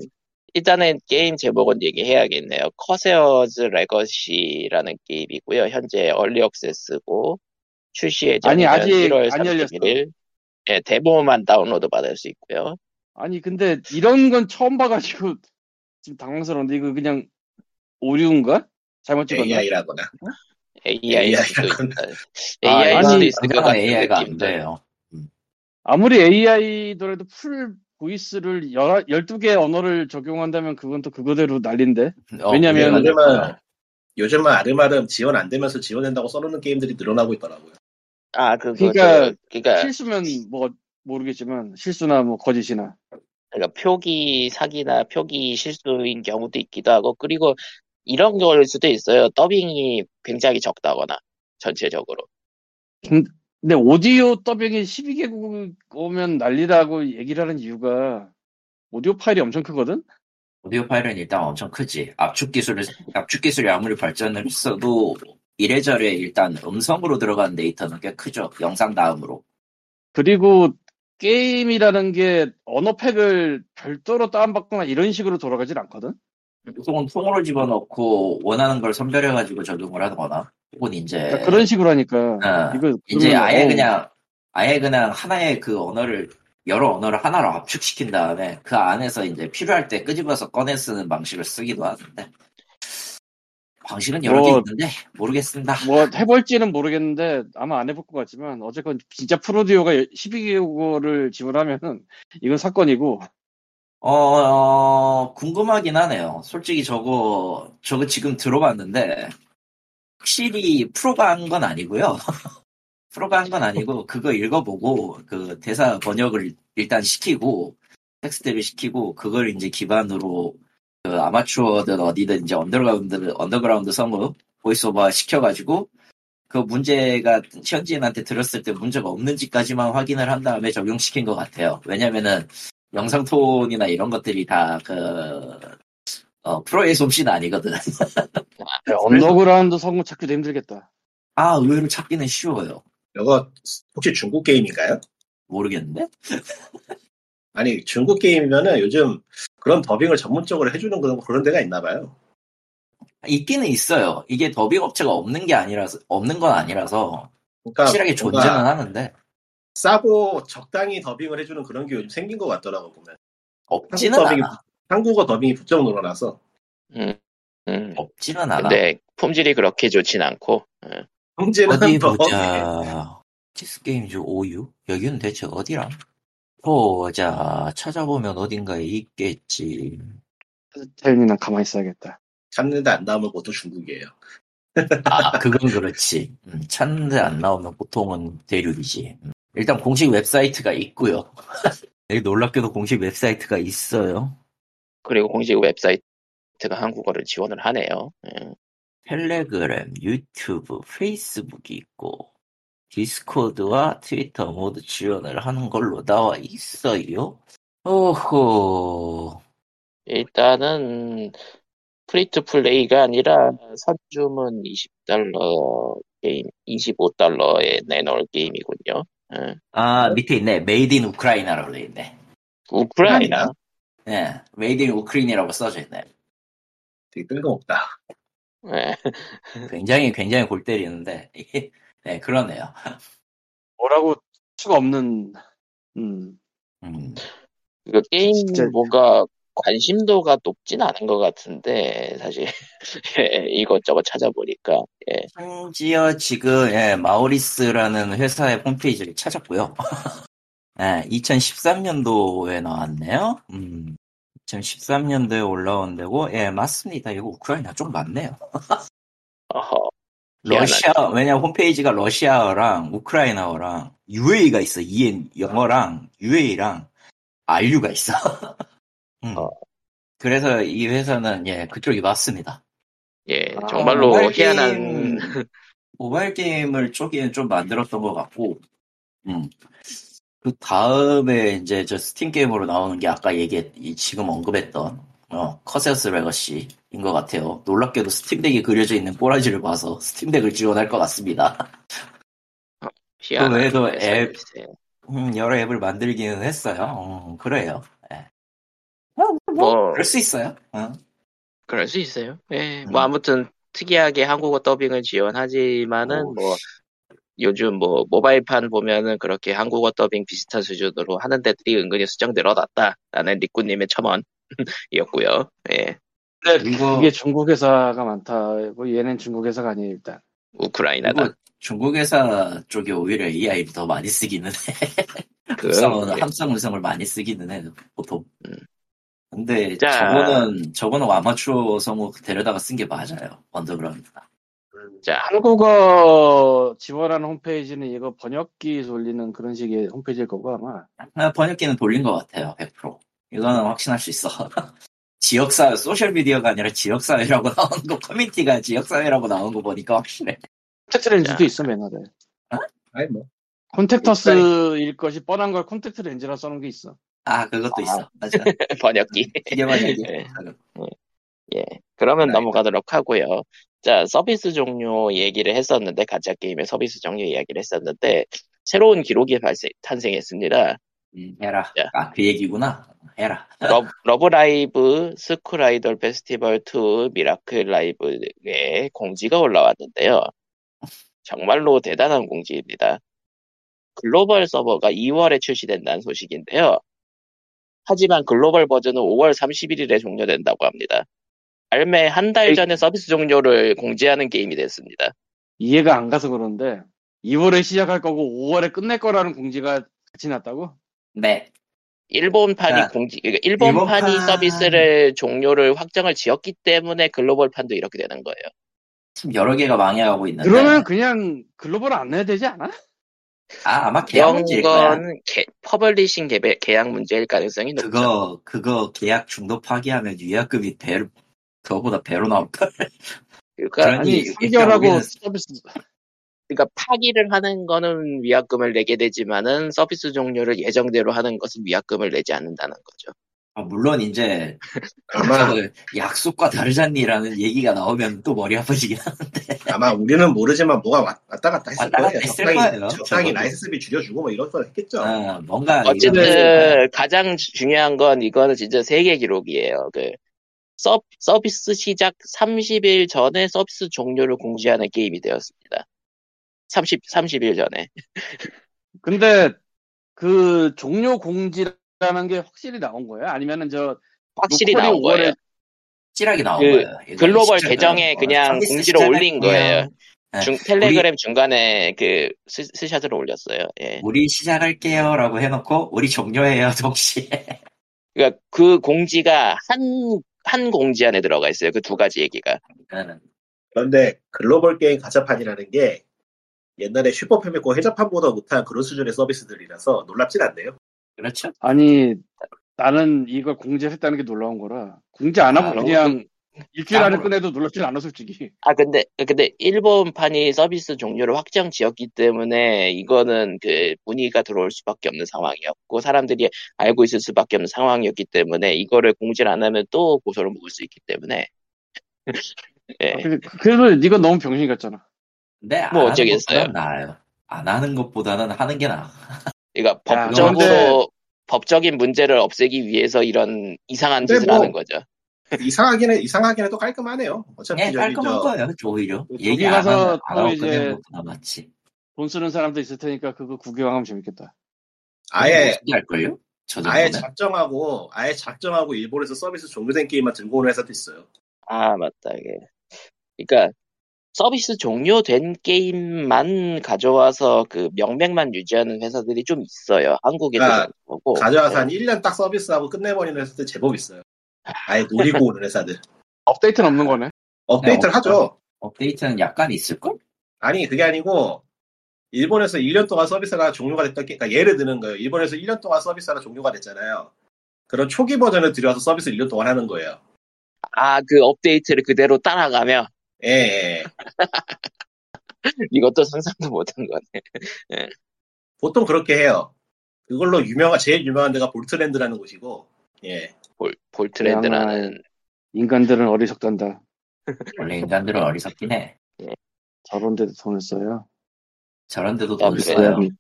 Speaker 1: 일단은 게임 제목은 얘기해야겠네요. 커세어즈 레거시라는 게임이고요. 현재 early access고 출시 예정이면
Speaker 3: 아니, 아직
Speaker 1: 1월
Speaker 3: 안 열렸어.
Speaker 1: 31일. 예, 데모만 다운로드 받을 수 있고요.
Speaker 3: 아니 근데 이런 건 처음 봐가지고 지금 당황스러운데 이거 그냥 오류인가? 잘못 찍었나?
Speaker 4: AI라거나
Speaker 1: AI일 수도. 있다.
Speaker 2: 아,
Speaker 1: AI일 수도 있을 것 같은
Speaker 2: AI가 안
Speaker 1: 느낌도.
Speaker 2: 돼요.
Speaker 3: 아무리 AI더라도 풀 보이스를 12개 언어를 적용한다면 그건 또 그거대로 난린데.
Speaker 2: 어,
Speaker 3: 왜냐면-
Speaker 2: 그게
Speaker 4: 요즘은 아름아름 지원 안 되면서 지원된다고 써놓는 게임들이 늘어나고 있더라고요.
Speaker 1: 아,
Speaker 3: 그러니까
Speaker 1: 저, 그러니까
Speaker 3: 실수면 뭐 모르겠지만 실수나 뭐 거짓이나.
Speaker 1: 그러니까 표기 사기나 표기 실수인 경우도 있기도 하고 그리고 이런 걸 수도 있어요. 더빙이 굉장히 적다거나 전체적으로.
Speaker 3: 근데 오디오 더빙이 12개국 오면 난리라고 얘기를 하는 이유가 오디오 파일이 엄청 크거든?
Speaker 2: 오디오 파일은 일단 엄청 크지. 압축 기술을, 압축 기술이 아무리 발전을 했어도 이래저래 일단 음성으로 들어가는 데이터는 꽤 크죠. 영상 다음으로.
Speaker 3: 그리고 게임이라는 게 언어팩을 별도로 다운받거나 이런 식으로 돌아가질 않거든?
Speaker 2: 보통은 통으로 집어넣고 원하는 걸 선별해가지고 적용을 하거나 혹은 이제
Speaker 3: 그러니까 그런 식으로 하니까
Speaker 2: 어,
Speaker 3: 이거
Speaker 2: 이제
Speaker 3: 그러면,
Speaker 2: 아예
Speaker 3: 어,
Speaker 2: 그냥 아예 그냥 하나의 그 언어를 여러 언어를 하나로 압축시킨 다음에 그 안에서 이제 필요할 때 끄집어서 꺼내 쓰는 방식을 쓰기도 하는데 방식은 여러
Speaker 3: 뭐,
Speaker 2: 개 있는데 모르겠습니다.
Speaker 3: 뭐 해볼지는 모르겠는데 아마 안 해볼 것 같지만 어쨌건 진짜 프로듀오가 12개국어를 지원하면은 이건 사건이고
Speaker 2: 어, 궁금하긴 하네요. 솔직히 저거, 저거 지금 들어봤는데, 확실히 프로가 한 건 아니고요. 프로가 한 건 아니고, 그거 읽어보고, 그 대사 번역을 일단 시키고, 텍스트를 시키고, 그걸 이제 기반으로, 그 아마추어든 어디든 이제 언더그라운드, 언더그라운드 성우, voice-over 시켜가지고, 그 문제가 현지인한테 들었을 때 문제가 없는지까지만 확인을 한 다음에 적용시킨 것 같아요. 왜냐면은, 영상 톤이나 이런 것들이 다 그, 어, 프로의 솜씨는 아니거든.
Speaker 3: 언더그라운드 성우 찾기도 힘들겠다.
Speaker 2: 아, 의외로 찾기는 쉬워요.
Speaker 4: 이거 혹시 중국 게임인가요?
Speaker 2: 모르겠는데?
Speaker 4: 아니 중국 게임이면은 요즘 그런 더빙을 전문적으로 해주는 그런 그런 데가 있나 봐요.
Speaker 2: 있기는 있어요. 이게 더빙 업체가 없는 게 아니라서 없는 건 아니라서
Speaker 4: 그러니까
Speaker 2: 확실하게 존재는 하는데
Speaker 4: 싸고 적당히 더빙을 해주는 그런 게 요즘 생긴 것 같더라고 보면.
Speaker 2: 없지는
Speaker 4: 한국 더빙이
Speaker 2: 않아.
Speaker 4: 한국어 더빙이 부쩍 늘어나서
Speaker 1: 음, 음.
Speaker 2: 없지는 않아.
Speaker 1: 근데 품질이 그렇게 좋진 않고. 예.
Speaker 4: 형제는
Speaker 2: 어디
Speaker 4: 더
Speaker 2: 보자. 치스 게임즈 OU? 여기는 대체 어디랑? 보자. 찾아보면 어딘가에 있겠지.
Speaker 3: 태윤이는 가만히 있어야겠다.
Speaker 4: 찾는데 안 나오면 그것도 중국이에요.
Speaker 2: 아, 그건 그렇지. 음, 찾는데 안 나오면 보통은 대륙이지. 음. 일단 공식 웹사이트가 있고요. 놀랍게도 공식 웹사이트가 있어요.
Speaker 1: 그리고 공식 웹사이트가 한국어를 지원을 하네요. 예.
Speaker 2: 텔레그램, 유튜브, 페이스북이 있고 디스코드와 트위터 모두 지원을 하는 걸로 나와 있어요. 오호.
Speaker 1: 일단은 free-to-play가 아니라 선주문 20달러 게임, 25달러에 내놓을 게임이군요. 예.
Speaker 2: 아, 밑에 있네. made in 우크라이나라고 돼 있네.
Speaker 1: 우크라이나.
Speaker 2: 네, made in 우크라이나라고 써져 있네.
Speaker 4: 되게 뜬금없다.
Speaker 1: 예.
Speaker 2: 굉장히 굉장히 골 때리는데 네, 그러네요.
Speaker 3: 뭐라고 수가 없는 음
Speaker 2: 음.
Speaker 1: 그 게임
Speaker 3: 진짜-
Speaker 1: 뭔가 관심도가 높진 않은 것 같은데 사실 예, 이것저것 찾아보니까 예.
Speaker 2: 심지어 지금 예, 마오리스라는 회사의 홈페이지를 찾았고요. 예, 2013년도에 나왔네요. 음, 2013년도에 올라온 데고, 예, 맞습니다. 이거 우크라이나 좀 맞네요.
Speaker 1: 어허,
Speaker 2: 러시아. 왜냐 홈페이지가 러시아어랑 우크라이나어랑 UA가 있어. EN 영어랑 UA랑 RU가 있어. 음.
Speaker 1: 어.
Speaker 2: 그래서 이 회사는 예, 그쪽이 맞습니다.
Speaker 1: 예
Speaker 3: 아,
Speaker 1: 정말로
Speaker 2: 모바일
Speaker 1: 희한한
Speaker 2: 게임, 모바일 게임을 쪽에 좀 만들었던 것 같고, 음. 그 다음에 이제 저 스팀 게임으로 나오는 게 아까 얘기, 이 지금 언급했던, 어, 커세어스 레거시인 것 같아요. 놀랍게도 스팀덱이 그려져 있는 꼬라지를 봐서 스팀덱을 지원할 것 같습니다.
Speaker 1: 희한한
Speaker 2: 그 외에도 앱. 음, 여러 앱을 만들기는 했어요. 음, 그래요. 예. 뭐,
Speaker 1: 뭐
Speaker 2: 그럴 수 있어요. 어.
Speaker 1: 그럴 수 있어요. 예,
Speaker 2: 음.
Speaker 1: 뭐 아무튼 특이하게 한국어 더빙을 지원하지만은
Speaker 2: 오,
Speaker 1: 뭐 요즘 뭐 모바일판 보면은 그렇게 한국어 더빙 비슷한 수준으로 하는 데들이 은근히 수정 늘어났다라는 리꾸님의 첨언이었고요. 예,
Speaker 3: 근데
Speaker 2: 이거-
Speaker 3: 이게 중국 회사가 많다. 뭐 얘는 중국 회사가 아니에요 일단.
Speaker 1: 우크라이나다.
Speaker 2: 중국 회사 쪽에 오히려 AI를 더 많이 쓰기는 해.
Speaker 1: 그.
Speaker 2: 합성 음성을 많이 쓰기는 해, 보통.
Speaker 1: 음.
Speaker 2: 근데
Speaker 1: 자.
Speaker 2: 저거는, 저거는 아마추어 성우 데려다가 쓴 게 맞아요. 언더그라운드.
Speaker 1: 자,
Speaker 3: 한국어 지원하는 홈페이지는 이거 번역기 돌리는 그런 식의 홈페이지일 거고 아마.
Speaker 2: 아, 번역기는 돌린 것 같아요, 100%. 이거는 확신할 수 있어. 지역사, 소셜미디어가 아니라 지역사회라고 나오는 거, 커뮤니티가 지역사회라고 나오는 거 보니까 확실해.
Speaker 3: 콘택트 렌즈도 있어 맨날에.
Speaker 4: 아니 뭐
Speaker 3: 콘택터스일 것이 뻔한 걸 콘택트 렌즈라 써놓은 게 있어.
Speaker 2: 아, 그것도 있어. 맞아.
Speaker 1: 번역기.
Speaker 2: 이게 번역이.
Speaker 1: 예. 예. 그러면
Speaker 4: 네.
Speaker 1: 넘어가도록 하고요. 자, 서비스 종료 얘기를 했었는데, 가짜 게임의 서비스 종료 이야기를 했었는데, 새로운 기록이 발생, 탄생했습니다.
Speaker 2: 음, 해라.
Speaker 1: 야.
Speaker 2: 아, 그 얘기구나. 해라.
Speaker 1: 러, 러브 라이브 스쿨 아이돌 페스티벌 2 미라클 라이브에 공지가 올라왔는데요. 정말로 대단한 공지입니다. 글로벌 서버가 2월에 출시된다는 소식인데요. 하지만 글로벌 버전은 5월 31일에 종료된다고 합니다. 발매 한 달 전에 서비스 종료를 공지하는 게임이 됐습니다.
Speaker 3: 이해가 안 가서 그런데 2월에 시작할 거고 5월에 끝낼 거라는 공지가 같이 났다고?
Speaker 2: 네.
Speaker 1: 일본판이
Speaker 2: 야,
Speaker 1: 공지, 그러니까 일본판이
Speaker 2: 일본판.
Speaker 1: 서비스를 종료를 확정을 지었기 때문에 글로벌판도 이렇게 되는 거예요.
Speaker 2: 지금 여러 개가 망해가고 있는데.
Speaker 3: 그러면 그냥 글로벌 안 내야 되지 않아?
Speaker 2: 아, 아마 계약 문제일 거야.
Speaker 1: 건 개- publishing 개배- 계약 문제일 가능성이 높죠.
Speaker 2: 그거, 그거 계약 중도 파기하면 위약금이 배로, 그거보다 배로 나올걸.
Speaker 1: 그러니까,
Speaker 3: 아니
Speaker 2: 이-
Speaker 3: 3개월하고
Speaker 2: 우리는-
Speaker 3: 서비스
Speaker 1: 그러니까 파기를 하는 거는 위약금을 내게 되지만은 서비스 종료를 예정대로 하는 것은 위약금을 내지 않는다는 거죠.
Speaker 2: 아, 물론 이제
Speaker 4: 아마
Speaker 2: 그 약속과 다르잖니라는 얘기가 나오면 또 머리 아프지긴 하는데
Speaker 4: 아마 우리는 모르지만 뭐가 왔- 왔다 갔다 했을
Speaker 2: 왔다
Speaker 4: 거예요.
Speaker 2: 했을
Speaker 4: 적당히,
Speaker 2: 거예요.
Speaker 4: 적당히. 라이센스비 줄여주고 뭐 이런 거 했겠죠.
Speaker 2: 아, 뭔가
Speaker 1: 어쨌든 가장 중요한 건 이거는 진짜 세계 기록이에요. 그 서, 서비스 시작 30일 전에 서비스 종료를 공지하는 게임이 되었습니다. 30 30일 전에.
Speaker 3: 근데 그 종료 공지라 는 게 확실히 나온 거예요? 아니면은 저
Speaker 1: 확실히 나온 거예요.
Speaker 3: 5월에
Speaker 2: 확실하게 나온
Speaker 1: 그
Speaker 2: 거예요.
Speaker 1: 글로벌 계정에
Speaker 2: 뭐
Speaker 1: 그냥 공지를 올린. 거예요.
Speaker 2: 네.
Speaker 1: 중, 텔레그램 중간에 그 스, 스샷을 올렸어요. 예.
Speaker 2: 우리 시작할게요라고 해놓고 우리 종료해요 동시에.
Speaker 1: 그러니까 그 공지가 한, 한 공지 안에 들어가 있어요. 그 두 가지 얘기가.
Speaker 2: 음,
Speaker 4: 그런데 글로벌 게임 가차판이라는 게 옛날에 슈퍼 패미코 해자판보다 못한 그런 수준의 서비스들이라서 놀랍진 않네요.
Speaker 2: 그렇죠.
Speaker 3: 아니 나는 이걸 공지했다는 게 놀라운 거라 공지 안 하고
Speaker 2: 아,
Speaker 3: 그냥 일주일 안에
Speaker 2: 아,
Speaker 3: 끝내도 놀랍진 않아 솔직히.
Speaker 1: 아, 근데, 근데, 일본판이 서비스 종료를 확정 지었기 때문에, 이거는 그, 문의가 들어올 수밖에 없는 상황이었고, 사람들이 알고 있을 수밖에 없는 상황이었기 때문에, 이거를 공지를 안 하면 또 고소를 먹을 수 있기 때문에. 예.
Speaker 3: 아, 근데 그- 그래도 이건 너무 병신 같잖아.
Speaker 1: 안뭐
Speaker 2: 하는
Speaker 1: 어쩌겠어요.
Speaker 2: 나아요. 안 하는 것보다는 하는 게 나아.
Speaker 1: 그러니까
Speaker 3: 야,
Speaker 1: 법적으로,
Speaker 3: 근데-
Speaker 1: 법적인 문제를 없애기 위해서 이런 이상한 짓을
Speaker 4: 뭐-
Speaker 1: 하는 거죠.
Speaker 4: 이상하긴 해, 이상하긴 해도 깔끔하죠. 어차피
Speaker 2: 예, 깔끔한
Speaker 4: 저
Speaker 2: 거예요. 오히려
Speaker 3: 저기
Speaker 2: 얘기 안
Speaker 3: 가서 또 이제-
Speaker 2: 낫지.
Speaker 3: 돈 쓰는 사람도 있을 테니까 그거 구경하면 재밌겠다.
Speaker 4: 아예
Speaker 2: 할 걸요? 저
Speaker 4: 아예
Speaker 2: 정도는.
Speaker 4: 작정하고 아예 작정하고 일본에서 서비스 종료된 게임만 들고 오는 회사도 있어요.
Speaker 1: 아, 맞다, 이게. 그러니까, 서비스 종료된 게임만 가져와서 그 명맥만 유지하는 회사들이 좀 있어요. 한국에도
Speaker 4: 아,
Speaker 1: 그렇고.
Speaker 4: 가져와서
Speaker 1: 네.
Speaker 4: 한 1년 딱 서비스하고 끝내버리는 회사들 제법 있어요. 아예 노리고 오는 회사들.
Speaker 3: 업데이트는 없는 거네.
Speaker 4: 업데이트를
Speaker 2: 네,
Speaker 4: 하죠.
Speaker 2: 업데이트는 약간 있을걸?
Speaker 4: 아니 그게 아니고 일본에서 1년 동안 서비스가 종료가 됐던 게 그러니까 예를 드는 거예요. 일본에서 1년 동안 서비스가 종료가 됐잖아요. 그런 초기 버전을 들여와서 서비스 1년 동안 하는 거예요.
Speaker 1: 아, 그 업데이트를 그대로 따라가며
Speaker 4: 예, 예.
Speaker 1: 이것도 상상도 못한 거네.
Speaker 4: 보통 그렇게 해요. 그걸로 유명한 제일 유명한 데가 볼트랜드라는 곳이고 예.
Speaker 1: 볼, 볼트랜드라는
Speaker 3: 인간들은 어리석단다.
Speaker 2: 원래 인간들은 어리석긴 해.
Speaker 3: 저런 데도 돈을 써요.
Speaker 2: 저런 데도
Speaker 1: 아,
Speaker 2: 돈
Speaker 1: 그래요?
Speaker 2: 써요.
Speaker 3: 우리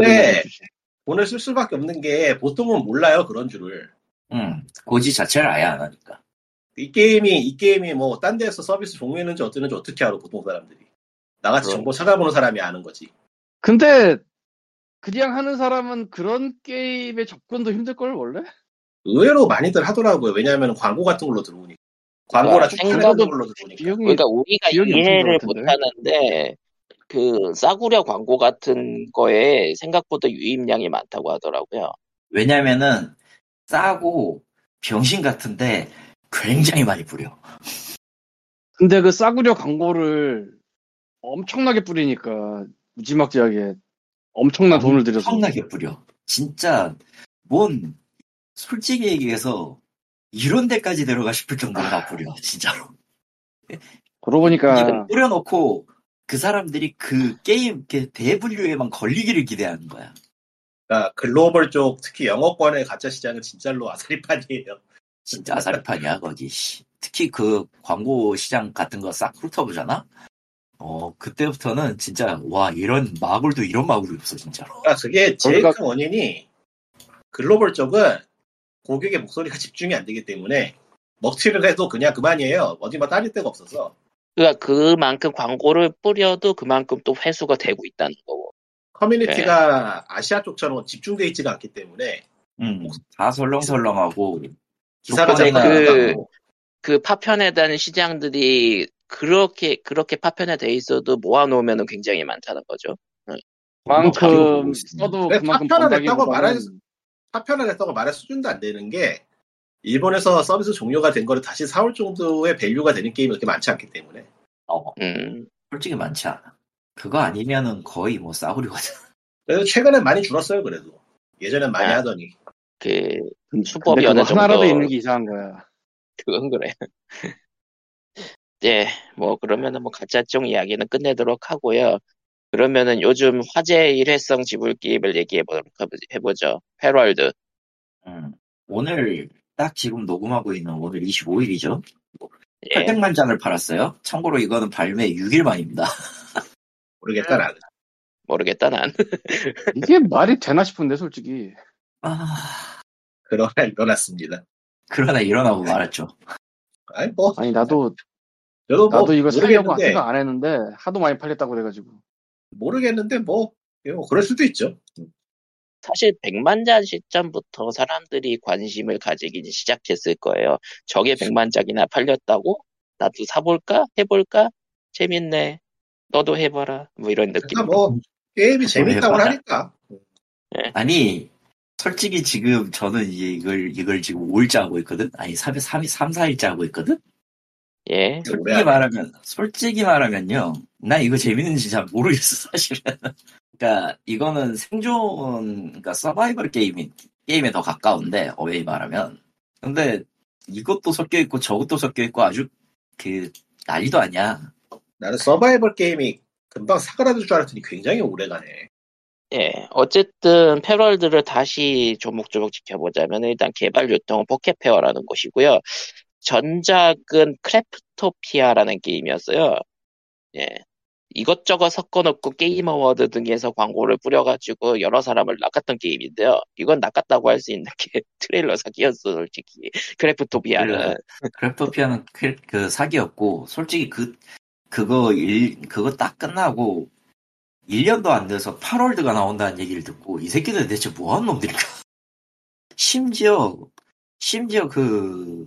Speaker 4: 네.
Speaker 3: 많아주지.
Speaker 4: 돈을 쓸 수밖에 없는 게 보통은 몰라요 그런 줄을.
Speaker 2: 응. 고지 자체를 아예 안 하니까.
Speaker 4: 이 게임이 이 게임이 뭐 딴 데에서 서비스 종료했는지 어땠는지 어떻게 알아 보통 사람들이. 나같이
Speaker 1: 그럼.
Speaker 4: 정보 찾아보는 사람이 아는 거지.
Speaker 3: 근데 그냥 하는 사람은 그런 게임에 접근도 힘들 걸 원래?
Speaker 4: 의외로 많이들 하더라고요. 왜냐하면 광고 같은 걸로 들어오니까. 광고나
Speaker 1: 아,
Speaker 4: 추천
Speaker 1: 생각도-
Speaker 4: 같은 걸로 들어오니까.
Speaker 3: 비용이
Speaker 1: 그러니까 우리가 이해를. 못하는데 그 싸구려 광고 같은 거에 생각보다 유입량이 많다고 하더라고요.
Speaker 2: 왜냐면은 싸고 병신 같은데 굉장히 많이 뿌려.
Speaker 3: 근데 그 싸구려 광고를 엄청나게 뿌리니까 무지막지하게 엄청난 돈을 들여서
Speaker 2: 엄청나게 뿌려. 진짜 뭔 솔직히 얘기해서 이런 데까지 들어가 싶을 정도로 다 뿌려. 진짜로.
Speaker 3: 그러고 보니까
Speaker 2: 뿌려놓고 그 사람들이 그 게임 그 대분류에만 걸리기를 기대하는 거야.
Speaker 4: 그러니까 글로벌 쪽 특히 영어권의 가짜 시장은 진짜로 아사리판이에요.
Speaker 2: 진짜 아사리판이야 거기. 씨. 특히 그 광고 시장 같은 거 싹 훑어보잖아. 어 그때부터는 진짜 와 이런 마블도 이런 마블이 없어 진짜로.
Speaker 4: 그러니까 그게 제일 큰 원인이 글로벌 쪽은 고객의 목소리가 집중이 안 되기 때문에 먹튀를 해도 그냥 그만이에요. 어디만 따질 데가 없어서.
Speaker 1: 그러니까 그만큼 광고를 뿌려도 그만큼 또 회수가 되고 있다는 거고.
Speaker 4: 커뮤니티가 아시아 쪽처럼 집중돼 있지가 않기 때문에
Speaker 2: 음, 다 설렁설렁하고
Speaker 4: 기사가
Speaker 2: 조건이나
Speaker 1: 그-
Speaker 2: 다르고.
Speaker 1: 그 파편화된 시장들이 그렇게 그렇게 파편화돼 있어도 모아놓으면은 굉장히 많다는 거죠.
Speaker 3: 그만큼
Speaker 2: 있습니다.
Speaker 3: 써도
Speaker 4: 네,
Speaker 3: 그만큼
Speaker 4: 파편화됐다고 말할- 파편화됐다고 말할 수준도 안 되는 게 일본에서 서비스 종료가 된 거를 다시 사올 정도의 value가 되는 게임이 그렇게 많지 않기 때문에
Speaker 2: 어,
Speaker 1: 음,
Speaker 2: 솔직히 많지 않아. 그거 아니면은 거의 뭐 싸구려거든.
Speaker 4: 그래서 최근에 많이 줄었어요 그래도 예전엔 많이
Speaker 1: 아.
Speaker 4: 하더니
Speaker 1: 그
Speaker 3: 근데
Speaker 1: 수법이 어느
Speaker 3: 하나라도
Speaker 1: 정도-
Speaker 3: 있는 게 이상한 거야.
Speaker 1: 그건 그래. 예, 뭐 그러면은 뭐 가짜종 이야기는 끝내도록 하고요. 그러면은 요즘 화제 일회성 지불 게임을 얘기해 보도록 해보죠. 패럴드.
Speaker 2: 음. 오늘 딱 지금 녹음하고 있는 오늘 25일이죠.
Speaker 1: 예.
Speaker 2: 800만 장을 팔았어요. 참고로 이거는 발매 6일 만입니다.
Speaker 4: 모르겠다 나는.
Speaker 1: 모르겠다 난.
Speaker 3: 이게 말이 되나 싶은데 솔직히
Speaker 2: 아,
Speaker 4: 그러나 일어났습니다.
Speaker 2: 그러나 일어나고 말았죠.
Speaker 4: 아니 뭐
Speaker 3: 아니 나도
Speaker 4: 저도 뭐
Speaker 3: 나도 이거 사려고 생각 안 했는데 하도 많이 팔렸다고 그래가지고
Speaker 4: 모르겠는데 뭐, 뭐 그럴 수도 있죠.
Speaker 1: 사실 100만 장 시점부터 사람들이 관심을 가지기 시작했을 거예요. 저게 100만 장이나 팔렸다고? 나도 사볼까? 해볼까? 재밌네. 너도 해봐라. 뭐 이런 느낌.
Speaker 4: 그러니까 뭐 게임이 재밌다고. 하니까
Speaker 2: 아니, 솔직히 지금 저는 이제 이걸, 이걸 지금 5일째 하고 있거든? 아니, 3, 3, 3, 4일째 하고 있거든?
Speaker 1: 예.
Speaker 2: 솔직히. 말하면, 솔직히 말하면요. 나 이거 재밌는지 잘 모르겠어, 사실은. 그러니까, 이거는 생존, 그러니까 서바이벌 게임이, 게임에 더 가까운데, 어웨이 말하면. 근데, 이것도 섞여있고, 저것도 섞여있고, 아주, 그, 난리도 아니야.
Speaker 4: 나는 서바이벌 게임이 금방 사그라들 줄 알았더니 굉장히 오래가네.
Speaker 1: 예. 어쨌든 Palworld를 다시 조목조목 지켜보자면 일단 개발 유통은 Pocketpair라는 곳이고요. 전작은 Craftopia라는 게임이었어요. 예. 이것저것 섞어놓고 Game Award 등에서 광고를 뿌려가지고 여러 사람을 낚았던 게임인데요. 이건 낚았다고 할 수 있는 게 트레일러 사기였어, 솔직히. 크래프토피아는.
Speaker 2: Craftopia는 그, 그 사기였고, 솔직히 그, 그거 일, 그거 딱 끝나고, 1년도 안 돼서 Palworld가 나온다는 얘기를 듣고, 이 새끼들 대체 뭐 하는 놈들일까? 심지어, 심지어 그,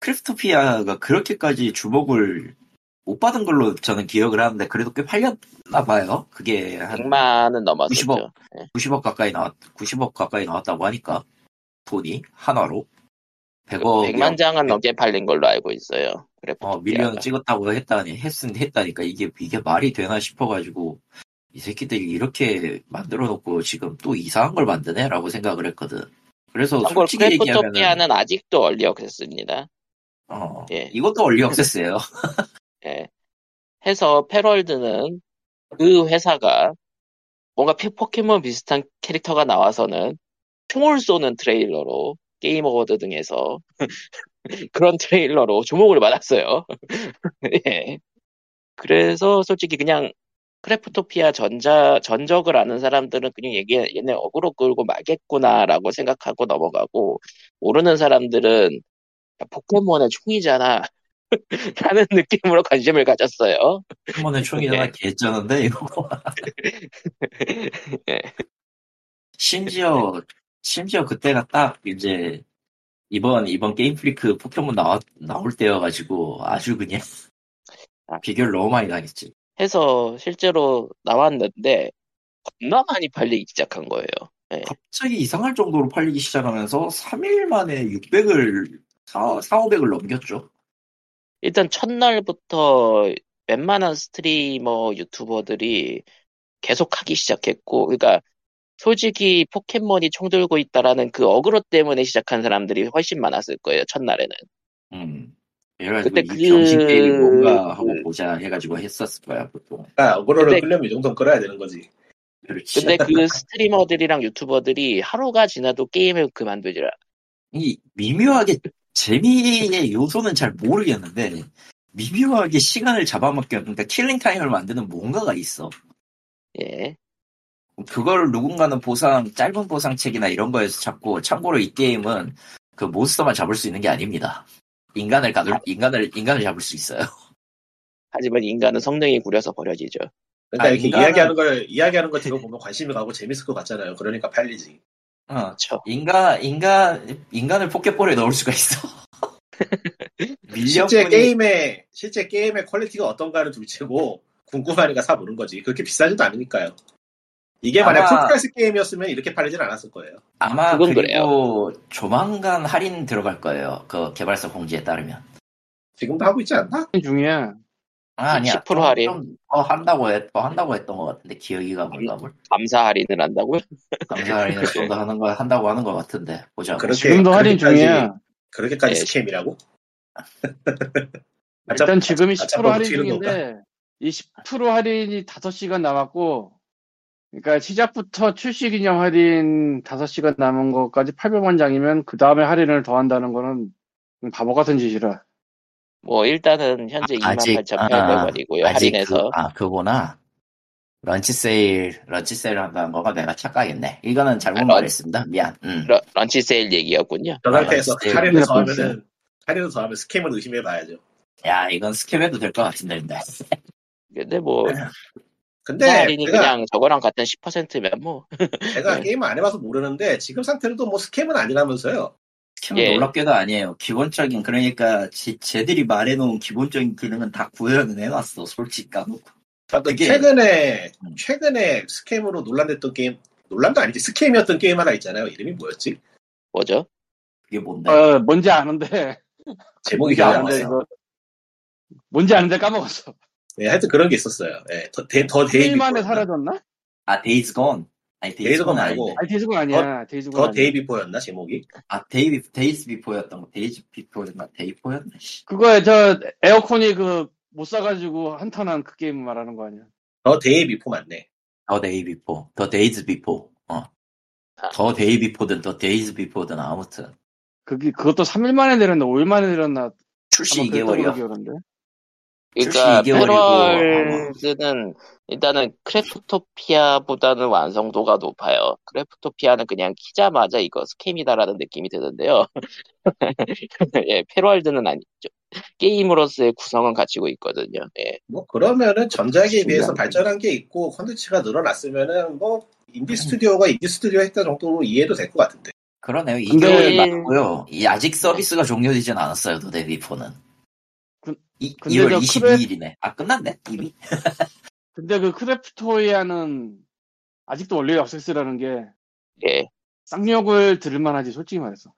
Speaker 2: Craftopia가 그렇게까지 주목을 못 받은 걸로 저는 기억을 하는데, 그래도 꽤 팔렸나 봐요. 그게 한
Speaker 1: 100만은 넘었었죠.
Speaker 2: 90억. 90억 가까이 나왔, 90억 가까이 나왔다고 하니까, 돈이, 하나로. 100억.
Speaker 1: 100만 장은 넘게 팔린 걸로 알고 있어요. Craftopia가.
Speaker 2: 어, million 찍었다고 했다니, 했, 했다니까, 이게, 이게 말이 되나 싶어 가지고, 이 새끼들이 이렇게 만들어 놓고 지금 또 이상한 걸 만드네? 라고 생각을 했거든. 그래서 솔직히 얘기하면,
Speaker 1: Craftopia는 아직도 early access입니다.
Speaker 2: 어,
Speaker 1: 예.
Speaker 2: 이것도 early access예요
Speaker 1: 예. 해서 Palworld는 그 회사가 뭔가 페- 포켓몬 비슷한 캐릭터가 나와서는 총을 쏘는 트레일러로 Game Award 등에서 그런 트레일러로 주목을 받았어요. 예. 그래서 솔직히 그냥 Craftopia 전자 전적을 아는 사람들은 그냥 얘기 얘네 어그로 끌고 말겠구나라고 생각하고 넘어가고 모르는 사람들은 야, 포켓몬에 총이잖아 라는 느낌으로 관심을 가졌어요.
Speaker 2: 포켓몬에 총이잖아,
Speaker 1: 예.
Speaker 2: 개쩌는데, 이거.
Speaker 1: 예.
Speaker 2: 심지어, 심지어 그때가 딱 이제, 이번, 이번 Game Freak 포켓몬 나와, 나올 때여가지고, 아주 그냥,
Speaker 1: 아.
Speaker 2: 비교를 너무 많이 당했지.
Speaker 1: 해서 실제로 나왔는데 겁나 많이 팔리기 시작한 거예요.
Speaker 2: 갑자기 이상할 정도로 팔리기 시작하면서 3일 만에 600을 4, 4 500을 넘겼죠.
Speaker 1: 일단 첫날부터 웬만한 스트리머 유튜버들이 계속 하기 시작했고, 그러니까 솔직히 포켓몬이 총 들고 있다라는 그 어그로 때문에 시작한 사람들이 훨씬 많았을 거예요, 첫날에는.
Speaker 2: 음.
Speaker 1: 그때
Speaker 2: 이 병신
Speaker 1: 그-
Speaker 2: 게임 뭔가 하고 보자 해가지고 했었을 거야 보통.
Speaker 4: 그러니까 어그로를
Speaker 1: 근데-
Speaker 4: 끌려면 이 정도는 끌어야 되는 거지.
Speaker 2: 그렇지.
Speaker 1: 근데 그 streamer들이랑 유튜버들이 하루가 지나도 게임을 그만두질 않아.
Speaker 2: 이 미묘하게 재미의 요소는 잘 모르겠는데 미묘하게 시간을 잡아먹게 그러니까 killing time을 만드는 뭔가가 있어.
Speaker 1: 예.
Speaker 2: 그걸 누군가는 보상 짧은 보상책이나 이런 거에서 잡고 참고로 이 게임은 그 몬스터만 잡을 수 있는 게 아닙니다. 인간을 가둘 인간을 인간을 잡을 수 있어요.
Speaker 1: 하지만 인간은 성능이 구려서 버려지죠.
Speaker 4: 그러니까
Speaker 2: 아,
Speaker 4: 이렇게
Speaker 2: 인간은-
Speaker 4: 이야기하는 걸 이야기하는 거 들어보면 관심이 가고 재밌을 것 같잖아요. 그러니까 팔리지.
Speaker 2: 어,
Speaker 1: 그렇죠.
Speaker 2: 인간 인간 인간을 포켓볼에 넣을 수가 있어.
Speaker 4: 실제 게임의 실제 게임의 quality가 어떤가는 둘째고 궁금하니까 사 보는 거지. 그렇게 비싸지도 않으니까요. 이게 만약
Speaker 2: 아마-
Speaker 4: full price 게임이었으면 이렇게 팔리진 않았을 거예요.
Speaker 2: 아마
Speaker 1: 그건
Speaker 2: 그리고 조만간 할인 들어갈 거예요. 그 개발사 공지에 따르면.
Speaker 4: 지금도 하고 있지 않나?
Speaker 3: 중에
Speaker 2: 아, 아니야.
Speaker 1: 10% 할인.
Speaker 2: 좀 더 한다고 했, 더 한다고 했던 것 같은데 기억이가 뭔가 뭘
Speaker 1: 감사 할인을 한다고요?
Speaker 2: 감사 할인을 좀 더 하는 거 한다고 하는 것 같은데 보자.
Speaker 4: 그렇게-
Speaker 3: 지금도 할인 중이야.
Speaker 4: 그렇게까지
Speaker 1: 네.
Speaker 4: 스캠이라고?
Speaker 3: 일단 지금이
Speaker 4: 아차 10%뭐
Speaker 3: 할인? 중인데 이 10% 할인이 5시간 남았고 그러니까 시작부터 출시 기념 할인 5시간 남은 것까지 800원 장이면 그 다음에 할인을 더한다는 거는 바보 같은 짓이라.
Speaker 1: 뭐 일단은 현재
Speaker 2: 아직
Speaker 1: 28,800원이고요.
Speaker 2: 아직
Speaker 1: 할인해서.
Speaker 2: 그, 아 그거나 launch sale launch sale 한다는 거가 내가 착각했네. 이거는 잘못
Speaker 1: 아,
Speaker 2: 말했습니다. 미안. 음.
Speaker 1: 러, launch sale 얘기였군요.
Speaker 4: 저 상태에서
Speaker 2: 아.
Speaker 4: 할인을 더
Speaker 3: 그냥
Speaker 4: 하면은 할인을 더 하면 scam을 의심해봐야죠.
Speaker 2: 야 이건 scam해도 될 것 같은데 근데.
Speaker 1: 근데 뭐
Speaker 4: 근데
Speaker 1: 할인이
Speaker 4: 내가,
Speaker 1: 그냥 저거랑 같은 10%면 뭐
Speaker 4: 내가
Speaker 1: 네.
Speaker 4: 게임을 안 해봐서 모르는데 지금 상태로도 뭐 scam은 아니라면서요.
Speaker 2: scam은
Speaker 1: 예.
Speaker 2: 놀랍게도 아니에요. 기본적인 그러니까 지, 쟤들이 말해놓은 기본적인 기능은 다 구현을 해놨어. 솔직히 까놓고.
Speaker 4: 그러니까
Speaker 2: 그게-
Speaker 4: 최근에
Speaker 2: 음.
Speaker 4: 최근에 스캠으로 논란됐던 게임 논란도 아니지 스캠이었던 게임 하나 있잖아요. 이름이 뭐였지?
Speaker 1: 뭐죠?
Speaker 2: 그게 뭔데?
Speaker 3: 어, 뭔지 아는데.
Speaker 4: 제목이 기억이 안.
Speaker 3: 이거. 뭔지 아는데 까먹었어.
Speaker 4: 네, 하여튼 그런 게 있었어요. 예, 더, 데, 더 데이
Speaker 3: 1일 만에? 사라졌나?
Speaker 2: 아 데이즈 건. 아니
Speaker 4: 데이즈
Speaker 2: 데이즈 건건
Speaker 4: 말고.
Speaker 3: 아니, 데이즈군 아니야. 데이즈군
Speaker 4: 더
Speaker 3: 아니야.
Speaker 4: 데이 비포였나 제목이?
Speaker 2: 아 데이 데이즈 비포였던 거. 데이즈 비포였나? 데이포였나? 씨.
Speaker 3: 그거에 저 에어컨이 그 못 사가지고 한탄한 그 게임 말하는 거 아니야?
Speaker 4: The Day Before 맞네.
Speaker 2: The Day Before. The Days Before. 어.
Speaker 1: 아.
Speaker 2: The Day Before든 The Days Before든 아무튼
Speaker 3: 그게 그것도 3일 만에 내렸나 5일 만에 내렸나
Speaker 2: 출시
Speaker 3: 아마 그랬던 걸로
Speaker 2: 2개월이요.
Speaker 1: 그러니까
Speaker 2: 출시 2개월이고,
Speaker 1: Palworld는 일단은 Craftopia보다는 완성도가 높아요. Craftopia는 그냥 키자마자 이거 scam이다라는 느낌이 드는데요. 예, 패럴즈는 아니죠. 게임으로서의 구성은 갖추고 있거든요. 예.
Speaker 4: 뭐 그러면은 전작에 비해서. 발전한 게 있고 컨텐츠가 늘어났으면은 뭐 인디 스튜디오가 인디 스튜디오 했다 정도로 이해도 될 것 같은데.
Speaker 2: 그러네요. 2개월 맞고요. 이 아직 서비스가 종료되진 않았어요. The Day Before는.
Speaker 3: 그-
Speaker 2: 이,
Speaker 3: 근데
Speaker 2: 2월
Speaker 3: 저
Speaker 2: 22일이네. 아 끝났네 이미.
Speaker 3: 근데 그 Craftopia는 아직도 early access라는 게
Speaker 1: 예.
Speaker 3: 쌍욕을 들을 만 하지 솔직히 말해서.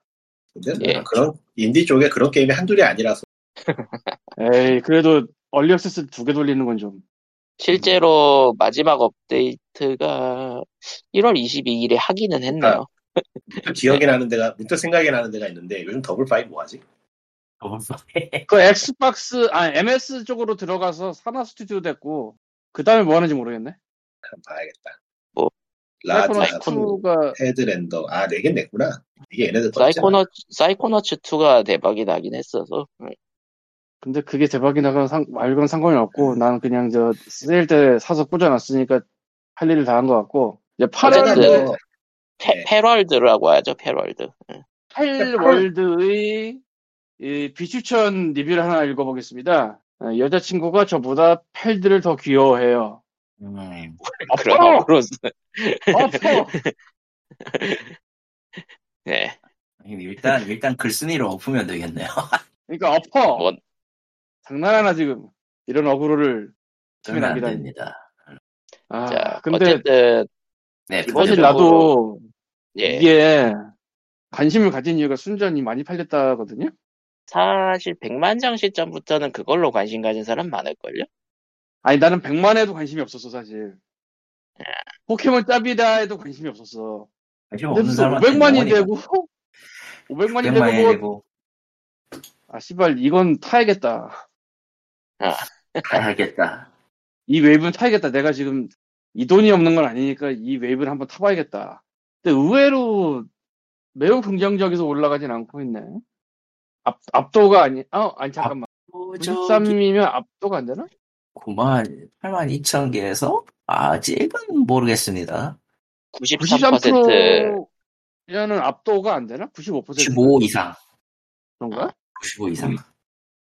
Speaker 4: 근데 뭐
Speaker 1: 예.
Speaker 4: 그런 인디 쪽에 그런 게임이 한둘이 아니라서
Speaker 3: 에이 그래도 early access 두 개 돌리는 건 좀.
Speaker 1: 실제로 마지막 업데이트가 1월 22일에 하기는 했네요.
Speaker 4: 문득 기억이 나는 데가 문득 생각이 나는 데가 있는데 요즘 Double Fine 뭐하지?
Speaker 3: 그 Xbox 아 MS 쪽으로 들어가서 산하 스튜디오 됐고 그 다음에 뭐 하는지 모르겠네.
Speaker 4: 봐야겠다.
Speaker 1: 뭐,
Speaker 3: 2가
Speaker 4: Headlander 아 내긴 냈구나. 이게 얘네들.
Speaker 1: Psychonau, Psychonauts 2가 대박이 나긴 했어서. 음.
Speaker 3: 근데 그게 대박이 나건 상, 말건 상관이 없고 나는 그냥 저 세일 때 사서 꽂아놨으니까 할 일을 다 한 것 같고 이제
Speaker 1: 어쨌든
Speaker 3: 8월에
Speaker 4: 뭐,
Speaker 1: 페,
Speaker 4: 네.
Speaker 1: Palworld라고 하죠, Palworld. 예.
Speaker 3: Palworld의 이 비추천 리뷰를 하나 읽어보겠습니다. 어, 여자친구가 저보다 Pal들을 더 귀여워해요.
Speaker 2: 음,
Speaker 1: 그런
Speaker 3: 아파!
Speaker 1: 업으로서.
Speaker 3: 아파!
Speaker 1: 네.
Speaker 2: 일단 일단 글쓴이로 엎으면 되겠네요.
Speaker 3: 그러니까 아파!
Speaker 1: 뭐,
Speaker 3: 장난하나 지금 이런 어그로를 남기다니.
Speaker 2: 됩니다.
Speaker 3: 아,
Speaker 1: 자,
Speaker 3: 근데
Speaker 1: 어쨌든,
Speaker 2: 네,
Speaker 3: 사실 나도
Speaker 1: 예.
Speaker 3: 이게 관심을 가진 이유가 순전히 많이 팔렸다거든요.
Speaker 1: 사실 100만 장 시점부터는 그걸로 관심 가진 사람 많을걸요?
Speaker 3: 아니 나는 100만에도 관심이 없었어 사실. 포켓몬 짭이다에도 관심이 없었어.
Speaker 2: 관심 없는
Speaker 3: 무슨
Speaker 2: 사람한테
Speaker 3: 500만이 되고 500만이 되고
Speaker 2: 100만이
Speaker 3: 뭐,
Speaker 2: 되고
Speaker 3: 아 씨발 이건 타야겠다.
Speaker 2: 해야겠다.
Speaker 3: 이 웨이브는 타야겠다. 내가 지금 이 돈이 없는 건 아니니까 이 웨이브를 한번 타봐야겠다. 근데 의외로 매우 긍정적에서 올라가진 않고 있네. 압, 압도가 아니, 어, 아니, 잠깐만.
Speaker 2: 뭐
Speaker 3: 93이면 압도가 안 되나?
Speaker 2: 9만 8만 2천 개에서 아직은 모르겠습니다.
Speaker 1: 93%
Speaker 3: 93%는 압도가 안 되나? 95%.
Speaker 2: 15 이상.
Speaker 3: 그런가?
Speaker 2: 95 이상.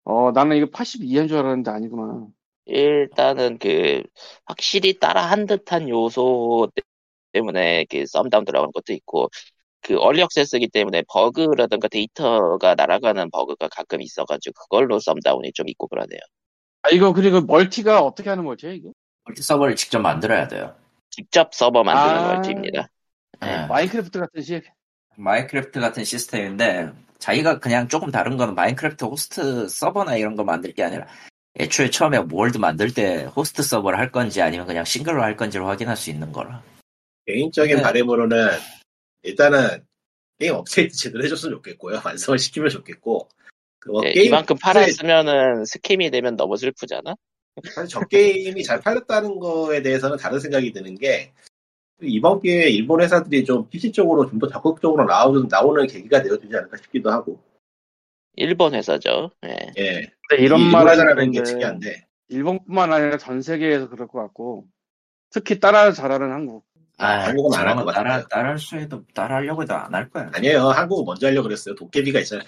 Speaker 3: 어, 나는 이거 82한 줄 알았는데 아니구나.
Speaker 1: 일단은 그 확실히 따라한 듯한 요소 때문에 그 썸다운 들어간 것도 있고 그 early access기 때문에 버그라든가 데이터가 날아가는 버그가 가끔 있어가지고 그걸로 thumb down이 좀 있고 그러네요.
Speaker 3: 아, 이거 그리고 멀티가 어떻게 하는 거지, 이게?
Speaker 2: 멀티 서버를 직접 만들어야 돼요.
Speaker 1: 직접 서버 만드는
Speaker 3: 아.
Speaker 1: 멀티입니다.
Speaker 2: 예.
Speaker 3: Minecraft 같은 식.
Speaker 2: Minecraft 같은 시스템인데 자기가 그냥 조금 다른 거는 Minecraft 호스트 서버나 이런 거 만들 게 아니라 애초에 처음에 월드 만들 때 호스트 서버를 할 건지 아니면 그냥 싱글로 할 건지를 확인할 수 있는 거라.
Speaker 4: 개인적인
Speaker 2: 네.
Speaker 4: 바람으로는 일단은 게임 업데이트 제대로 해줬으면 좋겠고요. 완성을 시키면 좋겠고.
Speaker 1: 예,
Speaker 4: 게임
Speaker 1: 이만큼 팔았으면은 scam이 되면 너무 슬프잖아.
Speaker 4: 사실 저 게임이 잘 팔렸다는 거에 대해서는 다른 생각이 드는 게 이번 기회에 일본 회사들이 좀 PC 쪽으로 좀 더 적극적으로 나오는, 나오는 계기가 되어주지 않을까 싶기도 하고.
Speaker 1: 일본 회사죠. 예.
Speaker 4: 예.
Speaker 3: 근데 이런
Speaker 4: 일본
Speaker 3: 말
Speaker 4: 회사라는 게 특이한데.
Speaker 3: 일본뿐만 아니라 전 세계에서 그럴 것 같고 특히 따라 잘하는 한국.
Speaker 2: 아,
Speaker 4: 한국은 안할
Speaker 2: 저런 것거 따라,
Speaker 4: 같아요.
Speaker 2: 따라 할 수 해도, 따라 하려고 해도 안 할 거야.
Speaker 4: 아니에요. 한국은 먼저 하려고 그랬어요. 도깨비가 있잖아요.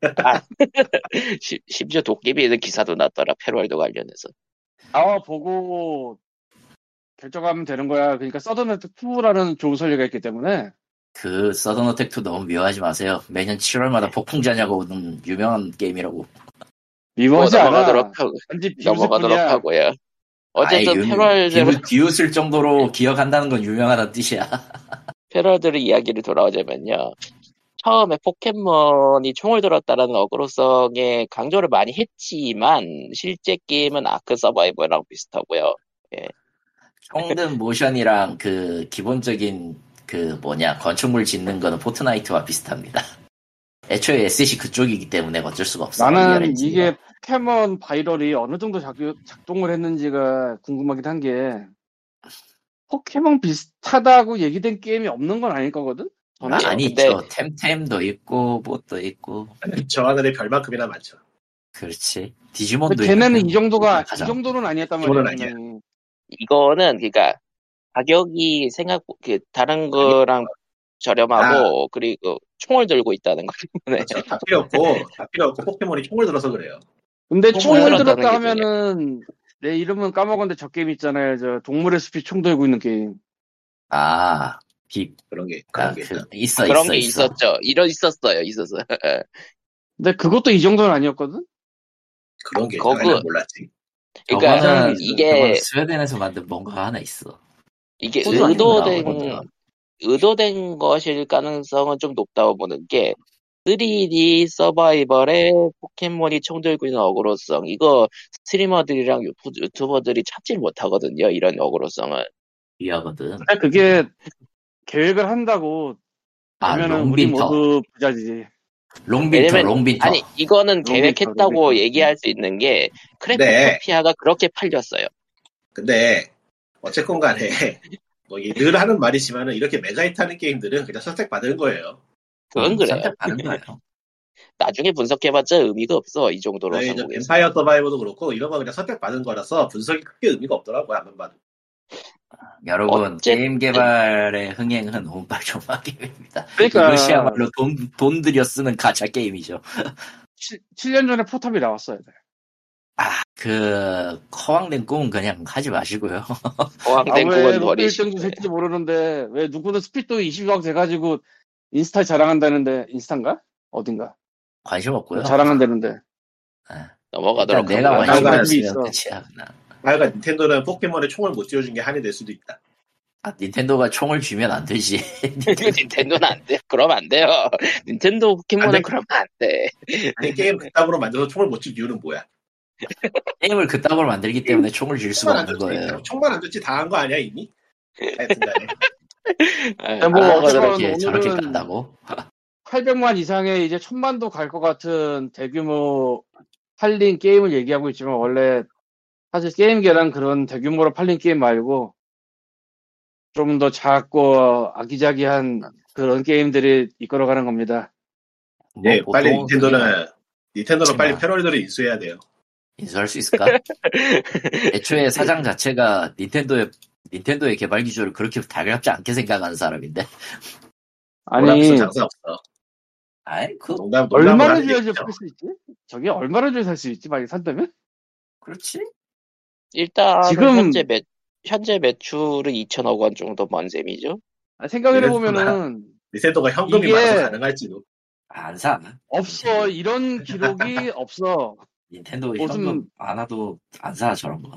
Speaker 1: 시- 심지어 도깨비에는 기사도 났더라. 패럴도 관련해서.
Speaker 3: 나와 보고 결정하면 되는 거야. 그러니까 서든어택 2라는 좋은 설리가 있기 때문에
Speaker 2: 그, 서든 어택도 너무 미워하지 마세요. 매년 7월마다 폭풍자냐고 오는 유명한 게임이라고.
Speaker 1: 뭐
Speaker 3: 미워하지 않아.
Speaker 1: 넘어가도록 하고, 넘어가도록. 하고요. 어쨌든 Palworld로
Speaker 2: 비웃- 비웃을 정도로 기억한다는 건 유명하다는 뜻이야.
Speaker 1: Palworld의 이야기를 돌아오자면요. 처음에 포켓몬이 총을 들었다는 어그로성에 강조를 많이 했지만 실제 게임은 Ark Survival이랑 비슷하고요.
Speaker 2: 총든 모션이랑 그 기본적인 그 뭐냐 건축물 짓는 거는 Fortnite와 비슷합니다. 애초에 SC 그쪽이기 때문에 어쩔 수가 없어.
Speaker 3: 나는. 이게 포켓몬 viral이 어느 정도 작, 작동을 했는지가 궁금하긴 한 게 포켓몬 비슷하다고 얘기된 게임이 없는 건 아닐 거거든? 저는?
Speaker 1: 아니요.
Speaker 2: 아니
Speaker 1: 근데-
Speaker 2: 저 Temtem도 있고 뭣도 있고
Speaker 4: 저 하늘의 별만큼이나 많죠.
Speaker 2: 그렇지 디지몬도
Speaker 3: 걔네는
Speaker 2: 있고,
Speaker 3: 이 정도가 이
Speaker 2: 가장.
Speaker 3: 정도는 아니었단 말이야.
Speaker 4: 아니야.
Speaker 3: 분명히.
Speaker 1: 이거는 그러니까 가격이 생각 그 다른 거랑 저렴하고 그리고 총을 들고 있다는 거 때문에
Speaker 4: 그렇죠. 다 필요 없고, 다 필요 없고, 포켓몬이 총을 들어서 그래요.
Speaker 3: 근데
Speaker 1: 총
Speaker 3: 총을
Speaker 1: 들었다 게
Speaker 3: 하면은 내 이름은 까먹었는데 저 게임 있잖아요. 저 동물의 숲이 총 들고 있는 게임.
Speaker 2: 아 비,
Speaker 4: 그런 게, 그런
Speaker 2: 아,
Speaker 4: 게.
Speaker 2: 그. 있어
Speaker 1: 그런
Speaker 2: 있어
Speaker 1: 게
Speaker 2: 있어
Speaker 1: 있었죠. 이런 있었어요. 있었어요.
Speaker 3: 근데 그것도 이 정도는 아니었거든?
Speaker 4: 그런 게
Speaker 1: 거그-
Speaker 4: 있나 몰랐지.
Speaker 1: 그러니까
Speaker 2: 저거는
Speaker 1: 이게
Speaker 2: 스웨덴에서 만든 뭔가 하나 있어
Speaker 1: 이게 의도된. 의도된 것일 가능성은 좀 높다고 보는 게 3D 서바이벌에 포켓몬이 총 들고 있는 어그로성 이거 streamer들이랑 유튜- 유튜버들이 찾질 못하거든요 이런 어그로성을
Speaker 2: 위하거든
Speaker 3: 근데 그게 계획을 한다고
Speaker 2: 아
Speaker 3: 그러면은 우리
Speaker 2: Longvinter
Speaker 3: 모두 부자지.
Speaker 2: Longvinter
Speaker 1: 왜냐면-
Speaker 2: Longvinter
Speaker 1: 아니 이거는
Speaker 3: Longvinter,
Speaker 1: 계획했다고
Speaker 3: Longvinter.
Speaker 1: 얘기할 수 있는 게
Speaker 4: 네.
Speaker 1: Craftopia가 그렇게 팔렸어요
Speaker 4: 근데, 어쨌건 간에, 뭐, 이늘 하는 말이지만은, 이렇게 메가히트 하는 게임들은 그냥 선택받은 거예요.
Speaker 1: 그건
Speaker 2: 음,
Speaker 1: 그래요
Speaker 2: 거예요
Speaker 1: 나중에 분석해봤자 의미가 없어 이 정도로
Speaker 4: 네,
Speaker 1: 한국에서
Speaker 4: Vampire Survivor도 그렇고, 이런 거 그냥 선택받은 거라서 분석이 크게 의미가 없더라고요, 한번 봐도.
Speaker 2: 여러분
Speaker 1: 어쨌든-
Speaker 2: 게임 개발의 흥행은 운빨 좆망 게임입니다
Speaker 3: 그러니까
Speaker 2: 이것이야말로 돈, 돈 들여 쓰는 가챠 게임이죠
Speaker 3: 7, 년 전에 포탑이 나왔어야 돼.
Speaker 2: 아, 그, 허황된 꿈은 그냥 하지 마시고요.
Speaker 3: 아, 왜
Speaker 1: 꿈은 버리시고
Speaker 3: 1등도 될지 모르는데 왜 누구는 스피드 20억 돼가지고 인스타 자랑한다는데 인스타인가? 어딘가?
Speaker 2: 관심 없고요.
Speaker 3: 자랑한다는데
Speaker 1: 넘어가도록
Speaker 2: 일단 내가. 관심 없으면
Speaker 3: 있어.
Speaker 2: 끝이야. 그냥.
Speaker 4: 하여간 닌텐도는 포켓몬에 총을 못 쥐어준 게 한이 될 수도 있다.
Speaker 2: 아, 닌텐도가 총을 쥐면 안 되지.
Speaker 1: 닌텐도는 안 돼. 그러면 안 돼요. 닌텐도
Speaker 4: 안
Speaker 1: 포켓몬은
Speaker 4: 돼.
Speaker 1: 그러면 안 돼.
Speaker 4: 아니, 게임 그따구로 만들어서 총을 못 쥐는 이유는 뭐야?
Speaker 2: 게임을 그따구로 만들기 때문에 총을 쥘 수가 없는. 거예요.
Speaker 4: 총만 안 줬지 다한거 아니야 이미? 하여튼 간에
Speaker 1: 아,
Speaker 3: 뭐
Speaker 1: 해.
Speaker 2: 저렇게, 간다고?
Speaker 3: 800만 이상의 이제 천만도 갈 것 같은 대규모 팔린 게임을 얘기하고 있지만 원래 사실 게임계란 그런 대규모로 팔린 게임 말고 좀 더 작고 아기자기한 그런 게임들이 이끌어가는 겁니다.
Speaker 2: 뭐
Speaker 4: 네, 빨리
Speaker 2: 보통
Speaker 4: 닌텐도는 닌텐도는
Speaker 2: 그렇지만-
Speaker 4: 빨리 패러리들을 인수해야 돼요.
Speaker 2: 인수할 수 있을까? 애초에 사장 자체가 닌텐도의 닌텐도의 개발 기조를 그렇게 달갑지 않게 생각하는 사람인데.
Speaker 3: 아니
Speaker 4: 장사 없어.
Speaker 2: 아이, 그,
Speaker 4: 농담
Speaker 3: 얼마나 줘야지. 팔수 있지? 저게 얼마나 줘야 살 수 있지? 만약 산다면?
Speaker 2: 그렇지.
Speaker 1: 일단
Speaker 3: 지금-
Speaker 1: 현재 매 현재 매출은 2천억 원 정도 번 셈이죠.
Speaker 3: 아니, 생각을 해보면은
Speaker 4: 닌텐도가 현금이
Speaker 3: 이게-
Speaker 4: 많아서 가능할지도.
Speaker 2: 안 사.
Speaker 3: 없어 이런 기록이 없어.
Speaker 2: 닌텐도
Speaker 3: 무슨-
Speaker 2: 현금 많아도 안 사, 저런 거.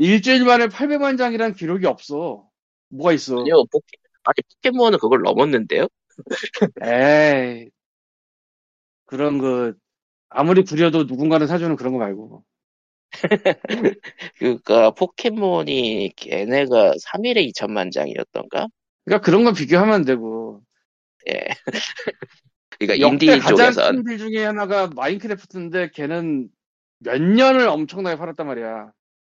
Speaker 3: 일주일 만에 800만 장이란 기록이 없어. 뭐가 있어?
Speaker 1: 아니요, 포켓 아니 포켓몬은 그걸 넘었는데요.
Speaker 3: 에이. 그런 그, 아무리 구려도 누군가는 사주는 그런 거 말고.
Speaker 1: 그니까 포켓몬이 걔네가 3일에 2천만 장이었던가?
Speaker 3: 그러니까 그런 건 비교하면 안 되고.
Speaker 1: 예. 그러니까
Speaker 3: 역대
Speaker 1: 인디
Speaker 3: 가장
Speaker 1: 쪽에선
Speaker 3: 큰딜 중에 하나가 마인크래프트인데 걔는 몇 년을 엄청나게 팔았단 말이야.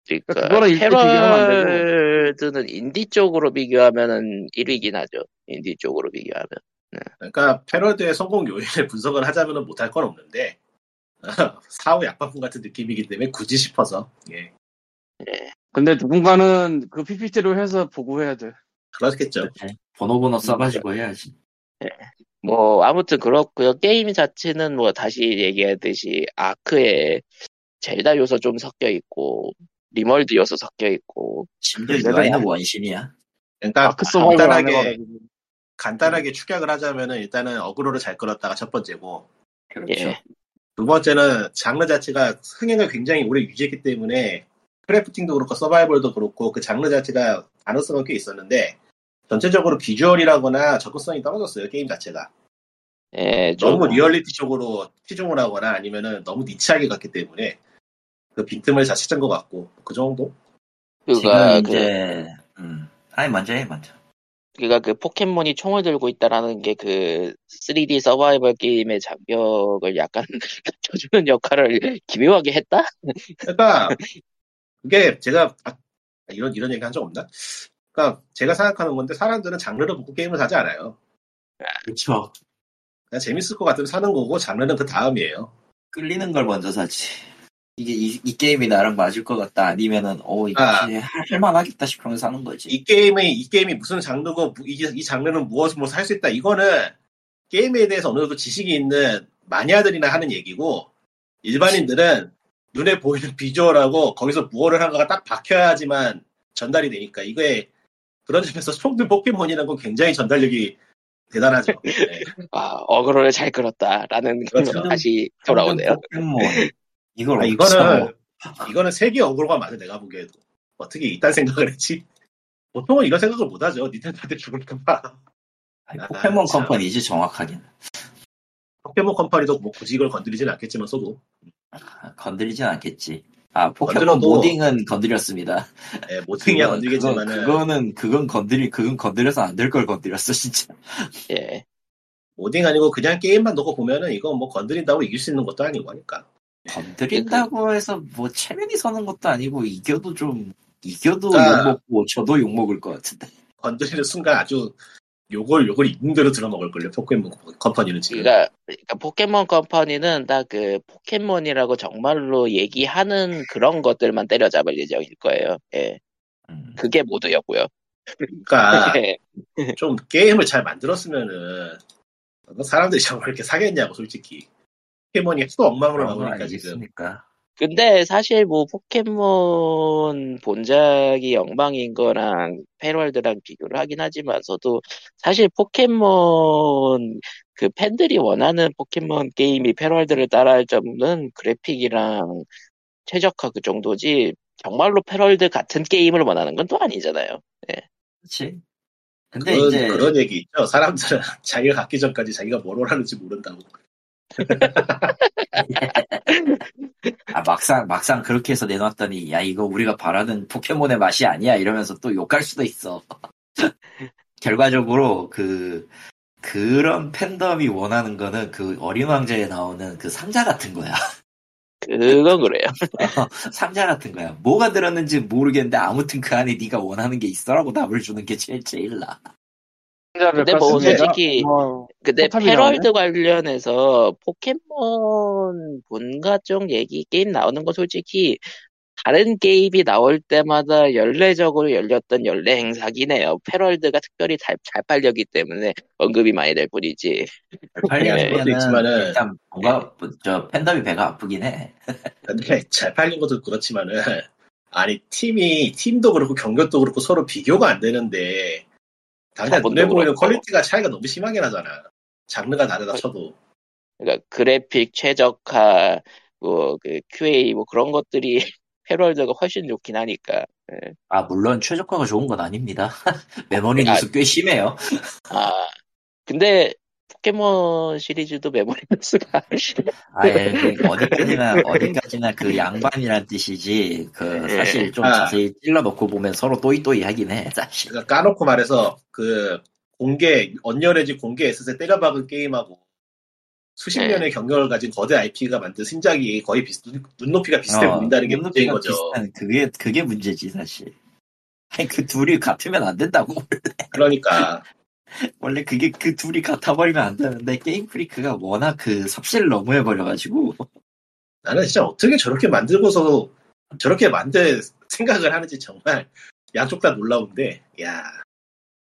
Speaker 1: 그러니까
Speaker 3: 그거랑 안 되고.
Speaker 1: 패럴드는 인디 쪽으로 비교하면은 1위긴 하죠. 인디 쪽으로 비교하면.
Speaker 4: 그러니까 Palworld의 성공 요인을 분석을 하자면 못할 건 없는데 사후 약방문 같은 느낌이기 때문에 굳이 싶어서 예
Speaker 3: 근데 누군가는 그 PPT로 해서 보고해야 돼.
Speaker 4: 그렇겠죠.
Speaker 2: 번호 번호 써가지고 해야지.
Speaker 1: 뭐 아무튼 그렇고요. 게임 자체는 뭐 다시 얘기하듯이 Ark에 Zelda 요소 좀 섞여 있고 RimWorld 요소 섞여 있고
Speaker 2: 심지어
Speaker 3: 약-
Speaker 2: 원신이야.
Speaker 4: 그러니까
Speaker 3: 안
Speaker 4: 간단하게. 간단하게 축약을 하자면은 일단은 어그로를 잘 끌었다가 첫 번째고
Speaker 2: 그렇죠.
Speaker 1: 예.
Speaker 4: 두 번째는 장르 자체가 흥행을 굉장히 오래 유지했기 때문에 crafting도 그렇고 서바이벌도 그렇고 그 장르 자체가 가능성은 꽤 있었는데 전체적으로 비주얼이라거나 접근성이 떨어졌어요 게임 자체가
Speaker 1: 예, 좀
Speaker 4: 너무 리얼리티 쪽으로 치중을 하거나 아니면은 너무 niche하게 갔기 때문에 그 빈틈을 잘 찾은 것 같고 그 정도
Speaker 1: 그가
Speaker 2: 지금
Speaker 1: 그
Speaker 2: 이제 음. 아니 먼저 해 먼저.
Speaker 1: 그가 그 포켓몬이 총을 들고 있다라는 게 그 3D 서바이벌 게임의 장벽을 약간 낮춰주는 역할을 기묘하게 했다?
Speaker 4: 그러니까 그게 제가 아, 이런 이런 얘기 한 적 없나? 그러니까 제가 생각하는 건데 사람들은 장르를 보고 게임을 사지 않아요.
Speaker 2: 그렇죠.
Speaker 4: 그냥 재밌을 것 같으면 사는 거고 장르는 그 다음이에요.
Speaker 2: 끌리는 걸 먼저 사지. 이게 이, 이 게임이 나랑 맞을 것 같다 아니면은 어 이거
Speaker 4: 아.
Speaker 2: 할- 할만하겠다 싶으면 사는 거지.
Speaker 4: 이 게임이 이 게임이 무슨 장르고 무- 이, 이 장르는 무엇을 무엇을 할 수 있다. 이거는 게임에 대해서 어느 정도 지식이 있는 마니아들이나 하는 얘기고 일반인들은 눈에 보이는 비주얼하고 거기서 무엇을 한가가 딱 박혀야지만 전달이 되니까 이거에 그런 점에서 총들 포켓몬이라는 건 굉장히 전달력이 대단하죠. 네.
Speaker 1: 아, 어그로를 잘 끌었다라는
Speaker 4: 그렇죠.
Speaker 1: 다시 돌아오네요.
Speaker 2: 포켓몬 이걸
Speaker 4: 아, 이거는
Speaker 2: 사
Speaker 4: 이거는 세계 어그로가 맞아 내가 보기에도 어떻게 이딴 생각을 했지? 보통은 이런 생각을 못 하죠. 닌텐도한테 죽을까봐.
Speaker 2: 아니,
Speaker 4: 아,
Speaker 2: 포켓몬
Speaker 4: 참.
Speaker 2: 컴퍼니지 정확하게는
Speaker 4: 포켓몬 컴퍼니도 뭐 굳이 이걸 건드리진 않겠지만 써도
Speaker 2: 아, 건드리진 않겠지. 아 포켓몬
Speaker 4: 건드려도-
Speaker 2: 모딩은 건드렸습니다.
Speaker 4: 예, 모팅이야
Speaker 2: 그건-
Speaker 4: 건드리겠지만은
Speaker 2: 그거, 는 그건 건드리 그건 건드려서 안 될 걸 건드렸어 진짜.
Speaker 1: 예.
Speaker 4: 모딩 아니고 그냥 게임만 놓고 보면은 이거 뭐 건드린다고 이길 수 있는 것도 아니고 하니까.
Speaker 2: 건드린다고 해서 뭐 체면이 서는 것도 아니고 이겨도 좀 이겨도
Speaker 4: 아.
Speaker 2: 욕먹고 저도 욕먹을 것 같은데.
Speaker 4: 건드리는 순간 아주 요걸 요걸 있는 대로 들어먹을걸요. 포켓몬 컴퍼니는 지금.
Speaker 1: 그러니까, 그러니까 포켓몬 컴퍼니는 딱그 포켓몬이라고 정말로 얘기하는 그런 것들만 때려잡을 예정일 거예요. 예.
Speaker 2: 음.
Speaker 1: 그게 모두였고요.
Speaker 4: 그러니까
Speaker 1: 예.
Speaker 4: 좀 게임을 잘 만들었으면은 사람들이 정말 이렇게 사겠냐고 솔직히. 포켓몬이 하도 엉망으로 나오니까 지금.
Speaker 2: 아니겠습니까?
Speaker 1: 근데 사실 뭐 포켓몬 본작이 엉망인 거랑 패럴드랑 비교를 하긴 하지만서도 사실 포켓몬 그 팬들이 원하는 포켓몬 게임이 패럴드를 따라할 점은 그래픽이랑 최적화 그 정도지 정말로 패럴드 같은 게임을 원하는 건 또 아니잖아요.
Speaker 2: 그렇지. 근데
Speaker 4: 그런,
Speaker 2: 이제
Speaker 4: 그런 얘기 있죠. 사람들은 자기가 갖기 전까지 자기가 뭘 원하는지 모른다고.
Speaker 2: 아, 막상 막상 그렇게 해서 내놨더니 야 이거 우리가 바라는 포켓몬의 맛이 아니야 이러면서 또 욕할 수도 있어. 결과적으로 그 그런 팬덤이 원하는 거는 그 어린 왕자에 나오는 그 상자 같은 거야.
Speaker 1: 그건 그래요.
Speaker 2: 상자 같은 거야. 뭐가 들었는지 모르겠는데 아무튼 그 안에 네가 원하는 게 있어라고 답을 주는 게 제일 제일 나.
Speaker 1: 근데 뭐. 솔직히
Speaker 3: 뭐,
Speaker 1: 근데 패럴드 관련해서 포켓몬 본가 쪽 얘기 게임 나오는 거 솔직히 다른 게임이 나올 때마다 연례적으로 열렸던 연례 행사긴 해요. 패럴드가 특별히 잘, 잘 팔렸기 때문에 언급이 많이 될 뿐이지.
Speaker 4: 그것도
Speaker 2: 팔리면은
Speaker 4: 있지만은-
Speaker 2: 일단 뭔가 저 팬덤이 배가 아프긴 해.
Speaker 4: 근데 잘 팔린 것도 그렇지만은 아니 팀이 팀도 그렇고 경력도 그렇고 서로 비교가 안 되는데 당장 눈에 보이는. quality가 차이가 너무 심하게 나잖아. 장르가 다르다 쳐도.
Speaker 1: 그러니까 그래픽 최적화, 뭐, 그 QA 뭐 그런 것들이 팰월드가 훨씬 좋긴 하니까.
Speaker 2: 아 물론 최적화가 좋은 건 아닙니다. 메모리
Speaker 1: 아,
Speaker 2: 누수 꽤 심해요.
Speaker 1: 아, 근데 포켓몬 시리즈도 메모리 누수가
Speaker 2: 아예 그 어디까지나 어디까지나 그 양반이란 뜻이지 그 사실 좀
Speaker 4: 아.
Speaker 2: 자세히 찔러놓고 보면 서로 또이또이 하긴 해 사실.
Speaker 4: 그러니까 까놓고 말해서 그 공개 Unreal Engine 공개 에셋에 때려박은 게임하고 수십
Speaker 1: 네.
Speaker 4: 년의 경력을 가진 거대 IP가 만든 신작이 거의 비슷, 눈- 눈높이가 비슷해
Speaker 2: 어,
Speaker 4: 보인다는 게 문제인 거죠.
Speaker 2: 비슷한 그게 그게 문제지 사실. 아니 그 둘이 같으면 안 된다고
Speaker 4: 그러니까
Speaker 2: 원래 그게 그 둘이 같아버리면 안 되는데 게임 프리크가 워낙 그 섭씨를 너무 해버려가지고
Speaker 4: 나는 진짜 어떻게 저렇게 만들고서 저렇게 만들 생각을 하는지 정말 양쪽 다 놀라운데, 야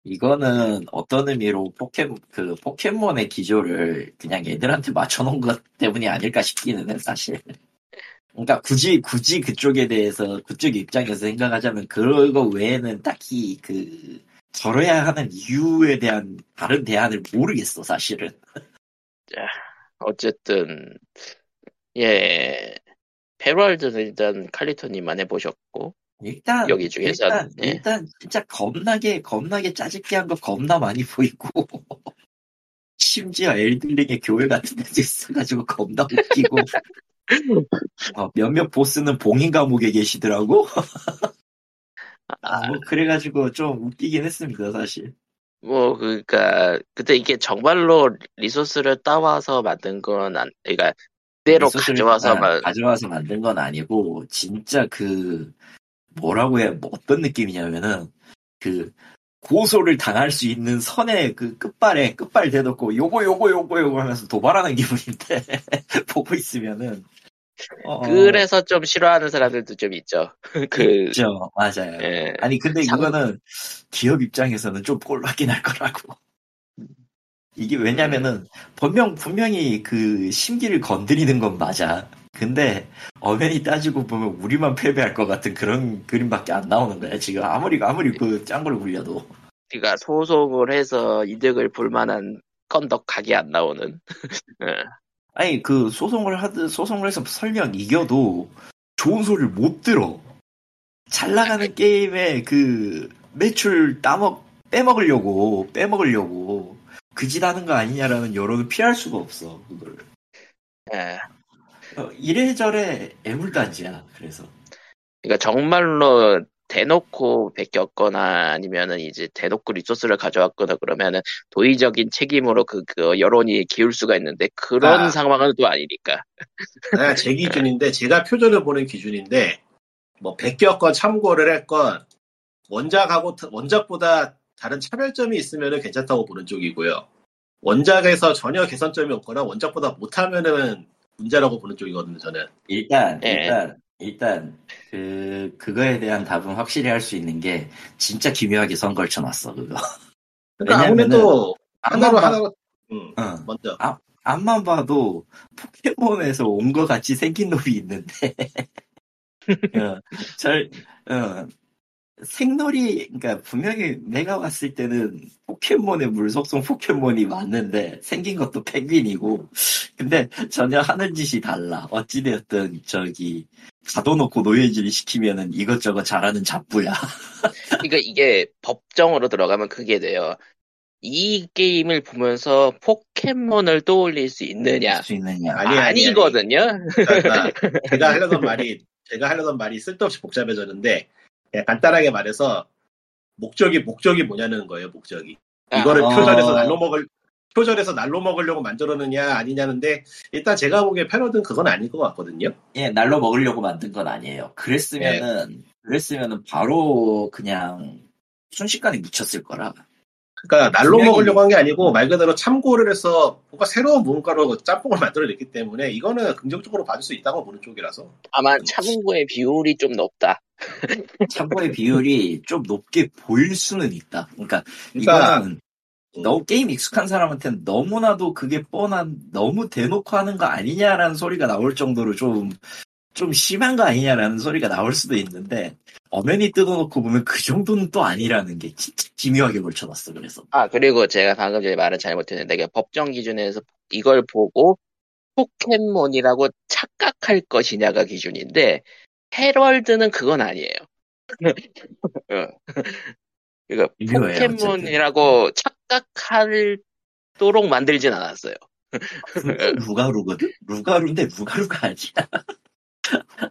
Speaker 2: 이거는 어떤 의미로 포켓 그 포켓몬의 기조를 그냥 애들한테 맞춰놓은 것 때문이 아닐까 싶기는 해 사실. 그러니까 굳이 굳이 그쪽에 대해서 그쪽 입장에서 생각하자면 그거 외에는 딱히 그 저래야 하는 이유에 대한 다른 대안을 모르겠어 사실은.
Speaker 1: 어쨌든 예 페럴드는 일단 칼리토님만 해보셨고
Speaker 2: 일단
Speaker 1: 여기 중에서,
Speaker 2: 일단,
Speaker 1: 예.
Speaker 2: 일단 진짜 겁나게 겁나게 짜집게 한거 겁나 많이 보이고 심지어 엘들링의 교회 같은 데도 있어가지고 겁나 웃기고 어, 몇몇 보스는 봉인 감옥에 계시더라고 아, 뭐 그래가지고 좀 웃기긴 했습니다 사실.
Speaker 1: 뭐 그니까 근데 이게 정말로 리소스를 따와서 만든 건 안, 그러니까 그대로 가져와서
Speaker 2: 아,
Speaker 1: 만
Speaker 2: 가져와서 만든 건 아니고 진짜 그 뭐라고 해야 뭐 어떤 느낌이냐면은 그 고소를 당할 수 있는 선의 그 끝발에 끝발 대놓고 요거 요거 요거 요거 하면서 도발하는 기분인데 보고 있으면은 어,
Speaker 1: 그래서 좀 싫어하는 사람들도 좀 있죠. 그
Speaker 2: 있죠. 맞아요.
Speaker 1: 예.
Speaker 2: 아니 근데
Speaker 1: 상-
Speaker 2: 이거는 기업 입장에서는 좀 꼴밖에 날 거라고. 이게 왜냐면은 분명 분명히 그 심기를 건드리는 건 맞아. 근데 엄연히 따지고 보면 우리만 패배할 것 같은 그런 그림밖에 안 나오는 거야 지금. 아무리 아무리 그 짱구를 굴려도.
Speaker 1: 그러니까 소송을 해서 이득을 볼 만한 건덕 각이 안 나오는. 예.
Speaker 2: 아니 그 소송을 하듯 소송을 해서 설령 이겨도 좋은 소리를 못 들어 잘 나가는 게임에 그 매출 따먹 빼먹으려고 빼먹으려고 그 짓 하는 거 아니냐라는 여론을 피할 수가 없어 그걸
Speaker 1: 예.
Speaker 2: 어, 이래저래 애물단지야 그래서
Speaker 1: 그러니까 정말로 대놓고 베꼈거나 아니면은 이제 대놓고 리소스를 가져왔거나 그러면은 도의적인 책임으로 그, 그 여론이 기울 수가 있는데 그런
Speaker 4: 아.
Speaker 1: 상황은 또 아니니까.
Speaker 4: 아, 제 기준인데 제가 표절을 보는 기준인데 뭐 베꼈건 참고를 했건 원작하고 원작보다 다른 차별점이 있으면 괜찮다고 보는 쪽이고요. 원작에서 전혀 개선점이 없거나 원작보다 못하면은 문제라고 보는 쪽이거든요. 저는.
Speaker 2: 일단
Speaker 1: 예.
Speaker 2: 일단 일단 그 그거에 대한 답은 확실히 할 수 있는 게 진짜 기묘하게 선 걸쳐놨어 그거.
Speaker 4: 그러니까 아무래도 하나로 하나로 음,
Speaker 2: 어.
Speaker 4: 먼저.
Speaker 2: 앞만 봐도 포켓몬에서 온것 같이 생긴 놈이 있는데. 어, 잘 어, 생놀이 그러니까 분명히 내가 봤을 때는 포켓몬의 물 속성 포켓몬이 맞는데 생긴 것도 펭귄이고 근데 전혀 하는 짓이 달라 어찌되었든 저기 가둬놓고 노예질 시키면은 이것저것 잘하는 잡부야
Speaker 1: 그러니까 이게 법정으로 들어가면 그게 돼요. 이 게임을 보면서 포켓몬을 떠올릴 수 있느냐?
Speaker 2: 수 있느냐
Speaker 4: 아니, 아니, 아니.
Speaker 1: 아니거든요.
Speaker 4: 그러니까 제가 하려던 말이 제가 하려던 말이 쓸데없이 복잡해졌는데 간단하게 말해서 목적이 목적이 뭐냐는 거예요. 목적이 이거를
Speaker 2: 아.
Speaker 4: 표절해서 날로 먹을 표절해서 날로 먹으려고 만들었느냐 아니냐는데 일단 제가 보기에 패러드는 그건 아닐 것 같거든요.
Speaker 2: 예, 날로 먹으려고 만든 건 아니에요. 그랬으면은, 그랬으면은 바로 그냥 순식간에 묻혔을 거라.
Speaker 4: 그러니까 날로
Speaker 2: 분명히-
Speaker 4: 먹으려고 한 게 아니고 말 그대로 참고를 해서 뭔가 새로운 무언가로 짬뽕을 만들어냈기 때문에 이거는 긍정적으로 봐줄 수 있다고 보는 쪽이라서
Speaker 1: 다만 참고의 비율이 좀 높다.
Speaker 2: 참고의 비율이 좀 높게 보일 수는 있다. 그러니까,
Speaker 4: 그러니까
Speaker 2: 이거는 너무 게임 익숙한 사람한테는 너무나도 그게 뻔한, 너무 대놓고 하는 거 아니냐라는 소리가 나올 정도로 좀, 좀 심한 거 아니냐라는 소리가 나올 수도 있는데, 엄연히 뜯어놓고 보면 그 정도는 또 아니라는 게 진짜 기묘하게 걸쳐놨어, 그래서.
Speaker 1: 아 그리고 제가 방금 전에 말을 잘못했는데 내가 법정 기준에서 이걸 보고 포켓몬이라고 착각할 것이냐가 기준인데 헤럴드는 그건 아니에요. 어. 그러니까 포켓몬이라고 착각할 도록 만들진 않았어요.
Speaker 2: 루가루거든? 루가루인데 루가루가 아니야.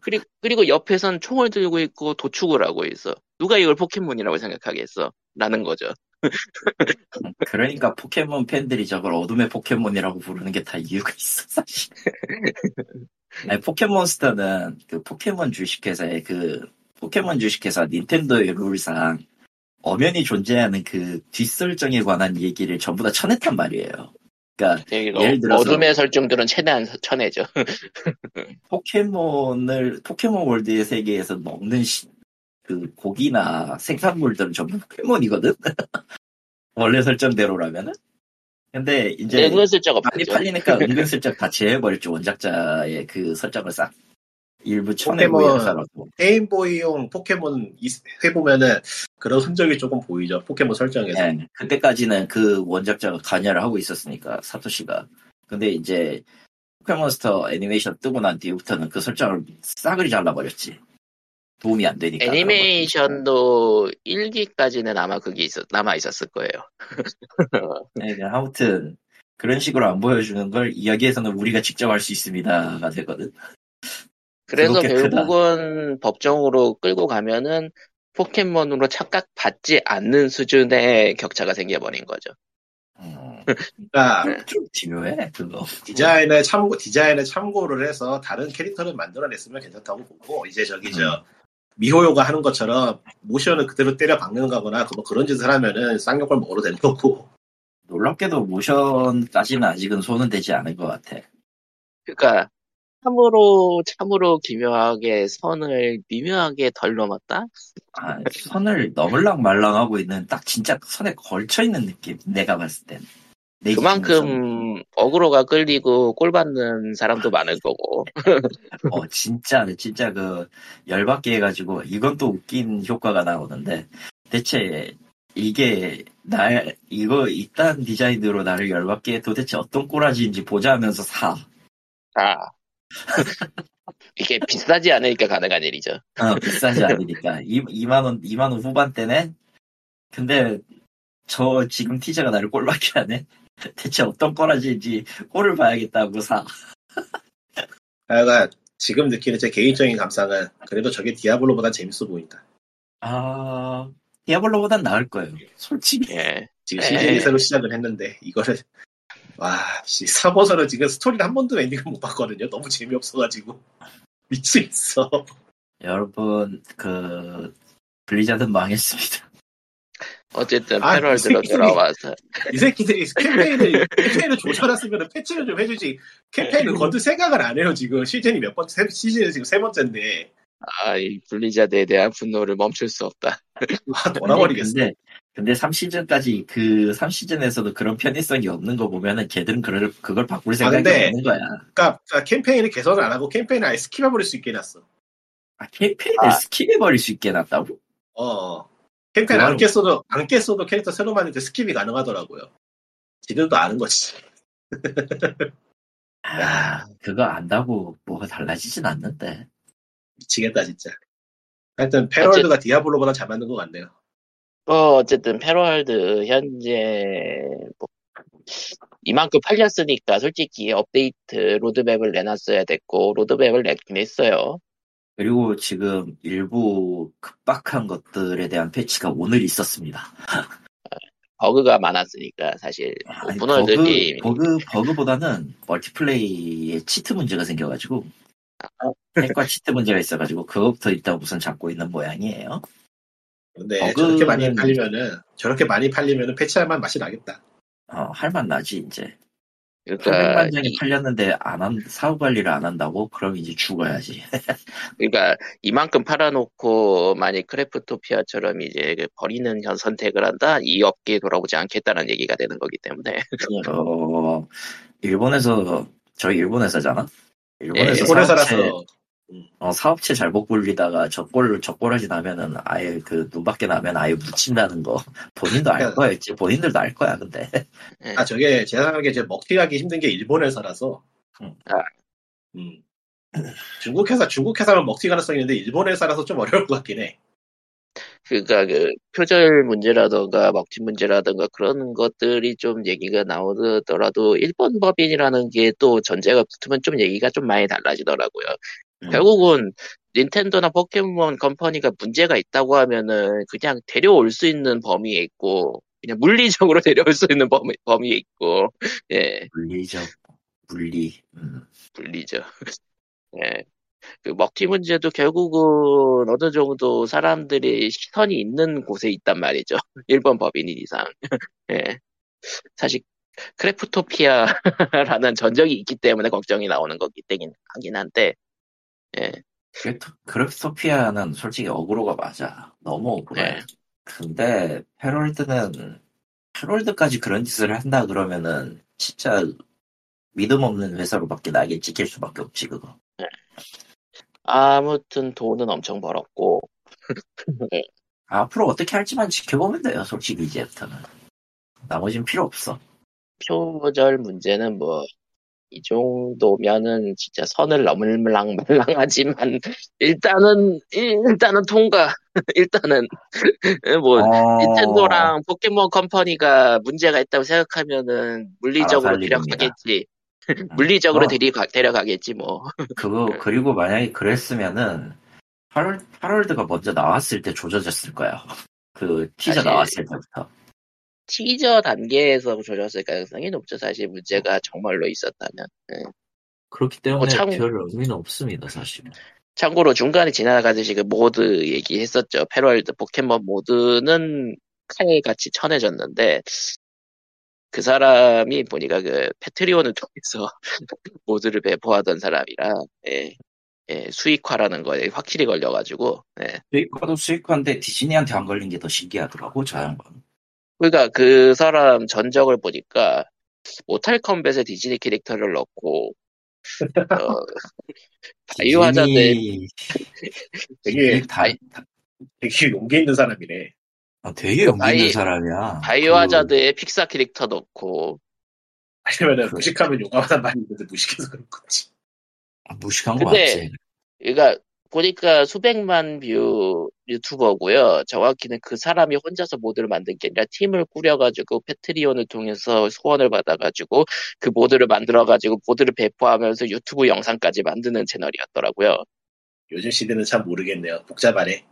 Speaker 1: 그리고, 그리고 옆에선 총을 들고 있고 도축을 하고 있어. 누가 이걸 포켓몬이라고 생각하겠어? 라는 거죠.
Speaker 2: 그러니까 포켓몬 팬들이 저걸 어둠의 포켓몬이라고 부르는 게 다 이유가 있어 사실. 아니, 포켓몬스터는 그 포켓몬 주식회사의 그 포켓몬 주식회사 닌텐도의 룰상 엄연히 존재하는 그 뒷설정에 관한 얘기를 전부 다 쳐냈단 말이에요. 그러니까 예를 들어서-
Speaker 1: 어둠의 설정들은 최대한 쳐내죠.
Speaker 2: 포켓몬을 포켓몬 월드의 세계에서 먹는 시- 그 고기나 생산물들은 전부 포켓몬이거든. 원래 설정대로라면은. 근데 이제
Speaker 1: 은근슬쩍
Speaker 2: 많이. 팔리니까 은근슬쩍 다 제해버렸죠 원작자의 그 설정을 싹 일부
Speaker 4: 포켓몬. 게임보이용 포켓몬 이- 해보면은 그런 흔적이 조금 보이죠. 포켓몬 설정에서.
Speaker 2: 예, 그때까지는 그 원작자가 관여를 하고 있었으니까 사토시가. 근데 이제 포켓몬스터 애니메이션 뜨고 난 뒤부터는 그 설정을 싸그리 잘라버렸지. 도움이 안 되니까.
Speaker 1: 애니메이션도 1기까지는 아마 그게 있었, 남아 있었을 거예요.
Speaker 2: 네, 그냥 아무튼 그런 식으로 안 보여주는 걸 이야기에서는 우리가 직접 할 수 있습니다가 되거든.
Speaker 1: 그래서
Speaker 2: 꽤 크다.
Speaker 1: 결국은 법정으로 끌고 가면은 포켓몬으로 착각받지 않는 수준의 격차가 생겨버린 거죠.
Speaker 2: 음,
Speaker 4: 그러니까
Speaker 2: 좀 중요해 그거.
Speaker 4: 디자인에 참고 디자인에 참고를 해서 다른 캐릭터를 만들어냈으면 괜찮다고 보고 이제 저기 저 미호요가 하는 것처럼 모션을 그대로 때려 박는 거거나 뭐 그런 짓을 하면은 쌍욕을 먹어도 되는 거고
Speaker 2: 놀랍게도 모션까지는 아직은 손은 대지 않은 것 같아.
Speaker 1: 그러니까 참으로 참으로 기묘하게 선을 미묘하게 덜 넘었다.
Speaker 2: 아, 선을 넘을랑 말랑하고 있는 딱 진짜 선에 걸쳐 있는 느낌. 내가 봤을 땐.
Speaker 1: 그만큼 어그로가 끌리고 꼴 받는 사람도 많을 거고.
Speaker 2: 어 진짜 진짜 그 열받게 해가지고 이건 또 웃긴 효과가 나오는데 대체 이게 날 이거 이딴 디자인으로 나를 열받게 해 도대체 어떤 꼬라지인지 보자 하면서 사.
Speaker 1: 아 이게 비싸지 않으니까 가능한 일이죠.
Speaker 2: 어, 비싸지 않으니까 2, 2만 원 2만 원 후반대네. 근데 저 지금 티저가 나를 꼴받게 하네. 대체 어떤 꼬라지인지 꼴을 봐야겠다고 사.
Speaker 4: 하여간 지금 느끼는 제 개인적인 감상은 그래도 저게 디아블로보단 재밌어 보인다
Speaker 2: 아 디아블로보단 나을 거예요. 솔직히.
Speaker 1: 예.
Speaker 4: 지금
Speaker 1: 에.
Speaker 4: 시즌이 새로 시작을 했는데 이거를 와 씨, 3호선은 지금 스토리를 한 번도 엔딩을 못 봤거든요. 너무 재미없어가지고. 미치겠어.
Speaker 2: 여러분 그 블리자드는 망했습니다.
Speaker 1: 어쨌든
Speaker 4: 아, 새끼들이-
Speaker 1: 돌아와서.
Speaker 4: 이 새끼들이 캠페인을 캠페인을 조절했으면 패치를 좀 해주지. 캠페인을 건들 생각을 안 해요 지금. 시즌이 몇 번째 시즌이 지금 세 번째인데
Speaker 1: 아, 이 블리자드에 대한 분노를 멈출 수 없다.
Speaker 4: 와 돌아버리겠어
Speaker 2: 근데, 근데 3시즌까지 그 3시즌에서도 그런 편의성이 없는 거 보면은 걔들은 그걸, 그걸 바꿀 생각이
Speaker 4: 근데-
Speaker 2: 없는 거야.
Speaker 4: 그러니까, 그러니까 캠페인을 개선을 안 하고 캠페인을 아예 skip해버릴 수 있게 해놨어
Speaker 2: 아, 캠페인을
Speaker 1: 아.
Speaker 2: skip해버릴 수 있게 해놨다고?
Speaker 4: 어 캠페인 안 깼어도 안 깼어도 캐릭터 새로 만들 때 skip이 가능하더라고요 지들도 아는 거지
Speaker 2: 아, 그거 안다고 뭐가 달라지진 않는데.
Speaker 4: 미치겠다 진짜 하여튼 패럴드가 디아블로보다 잘 만든 것 같네요
Speaker 1: 뭐 어쨌든 패럴드 현재 뭐 이만큼 팔렸으니까 솔직히 업데이트 로드맵을 내놨어야 됐고 로드맵을 내긴 했어요.
Speaker 2: 그리고 지금 일부 급박한 것들에 대한 패치가 오늘 있었습니다.
Speaker 1: 버그가 많았으니까 사실
Speaker 2: 아니,
Speaker 1: open world기
Speaker 2: 버그, 버그, 버그보다는 multiplay에 cheat 문제가 생겨가지고, hack과 cheat 문제가 있어가지고, 그것부터 일단 우선 잡고 있는 모양이에요.
Speaker 4: 근데
Speaker 2: 버그는-
Speaker 4: 저렇게 많이 팔리면은 저렇게 많이 팔리면은 패치할만 맛이 나겠다
Speaker 2: 어, 할만 나지, 이제.
Speaker 1: 그러니까
Speaker 2: 800만 장이
Speaker 1: 이-
Speaker 2: 팔렸는데, 안 한, 사후 관리를 안 한다고? 그럼 이제 죽어야지.
Speaker 1: 그러니까 이만큼 팔아놓고 만약 크래프토피아처럼 이제 그 버리는 현 선택을 한다 이 업계에 돌아오지 않겠다는 얘기가 되는 거기 때문에
Speaker 2: 어, 일본에서, 저희 일본에서잖아? 일본에서
Speaker 1: 예,
Speaker 2: 사업체,
Speaker 4: 살아서
Speaker 2: 어, 사업체 잘못 굴리다가 저꼴, 저꼴하지 나면은 아예 그 눈 밖에 나면 아예 묻힌다는 거. 본인도 알
Speaker 4: 그러니까-
Speaker 2: 거였지. 본인들도 알 거야, 근데.
Speaker 1: 예.
Speaker 4: 아 저게 제 생각에 이제 먹튀하기 힘든 게 일본에서라서
Speaker 2: 음.
Speaker 1: 아.
Speaker 4: 음. 중국 회사 중국 회사는 먹튀 가능성이 있는데 일본 회사라서 좀 어려울 것 같긴 해
Speaker 1: 그러니까 그 표절 문제라던가 먹튀 문제라던가 그런 것들이 좀 얘기가 나오더라도 일본 법인이라는 게 또 전제가 붙으면 좀 얘기가 좀 많이 달라지더라고요.
Speaker 2: 음.
Speaker 1: 결국은 닌텐도나 포켓몬 컴퍼니가 문제가 있다고 하면은 그냥 데려올 수 있는 범위에 있고 그냥 물리적으로 데려올 수 있는 범위, 범위 있고, 예,
Speaker 2: 물리적 물리. 음.
Speaker 1: 물리죠. 예. 그 먹튀 문제도 결국은 어느 정도 사람들이 시선이 있는 곳에 있단 말이죠. 일본 법인인 이상. 예. 사실 크래프토피아라는 전적이 있기 때문에 걱정이 나오는 거기 때문에 하긴 한데, 예.
Speaker 2: 크래프토- 크래프토피아는 솔직히 어그로가 맞아. 너무 억울해.
Speaker 1: 네.
Speaker 2: 근데 팰월드는 팰월드까지 그런 짓을 한다 그러면은 진짜 믿음 없는 회사로밖에 나게 찍힐 수밖에 없지 그거.
Speaker 1: 아무튼 돈은 엄청 벌었고,
Speaker 2: 앞으로 어떻게 할지만 지켜보면 돼요. 솔직히 이제부터는. 나머진 필요 없어.
Speaker 1: 표절 문제는 뭐, 이 정도면은 진짜 선을 넘을랑 말랑하지만, 일단은, 일단은 통과. 일단은, 뭐,
Speaker 2: 어,
Speaker 1: 닌텐도랑 포켓몬 컴퍼니가 문제가 있다고 생각하면은 물리적으로
Speaker 2: 일입니다.
Speaker 1: 데려가겠지. 물리적으로
Speaker 2: 어.
Speaker 1: 데리가, 데려가겠지 뭐.
Speaker 2: 그거 그리고 만약에 그랬으면은 팰월, 팰월드가 먼저 나왔을 때 조져졌을 거야. 그 티저 나왔을 때부터.
Speaker 1: 티저 단계에서 조졌을 가능성이 높죠. 사실 문제가 정말로 있었다면. 예.
Speaker 2: 그렇기 때문에
Speaker 1: 뭐 참-
Speaker 2: 별 의미는 없습니다 사실.
Speaker 1: 참고로 중간에 지나가듯이 그 모드 얘기했었죠. 패럴드 포켓몬 모드는 칼같이 천해졌는데 그 사람이 보니까 그 페트리온을 통해서 모드를 배포하던 사람이라 예, 예, 수익화라는 거에 확실히 걸려가지고 예.
Speaker 2: 수익화도 수익화인데 디즈니한테 안 걸린 게 더 신기하더라고 저 양반.
Speaker 1: 그러니까 그 사람 전적을 보니까 모탈 컴뱃에 디즈니 캐릭터를 넣고 어, 바이오 하자드
Speaker 4: 되게
Speaker 2: 다-
Speaker 4: 되게 용기 있는 사람이네.
Speaker 2: 아, 되게 용기 있는
Speaker 1: 바이-
Speaker 2: 사람이야.
Speaker 1: 바이오
Speaker 2: 그-
Speaker 1: 하자드에 픽사 캐릭터 넣고
Speaker 4: 아니면은
Speaker 2: 그-
Speaker 4: 무식하면 용감하단 말이 있는데 무식해서 그런 거지.
Speaker 2: 무식한 거
Speaker 1: 근데
Speaker 2: 맞지.
Speaker 1: 그러니까 보니까 수백만 view 유튜버고요. 정확히는 그 사람이 혼자서 mod를 만든 게 아니라 팀을 꾸려가지고 패트리온을 통해서 후원을 받아가지고 그 모드를 만들어가지고 모드를 배포하면서 유튜브 영상까지 만드는 채널이었더라고요.
Speaker 4: 요즘 시대는 참 모르겠네요. 복잡하네.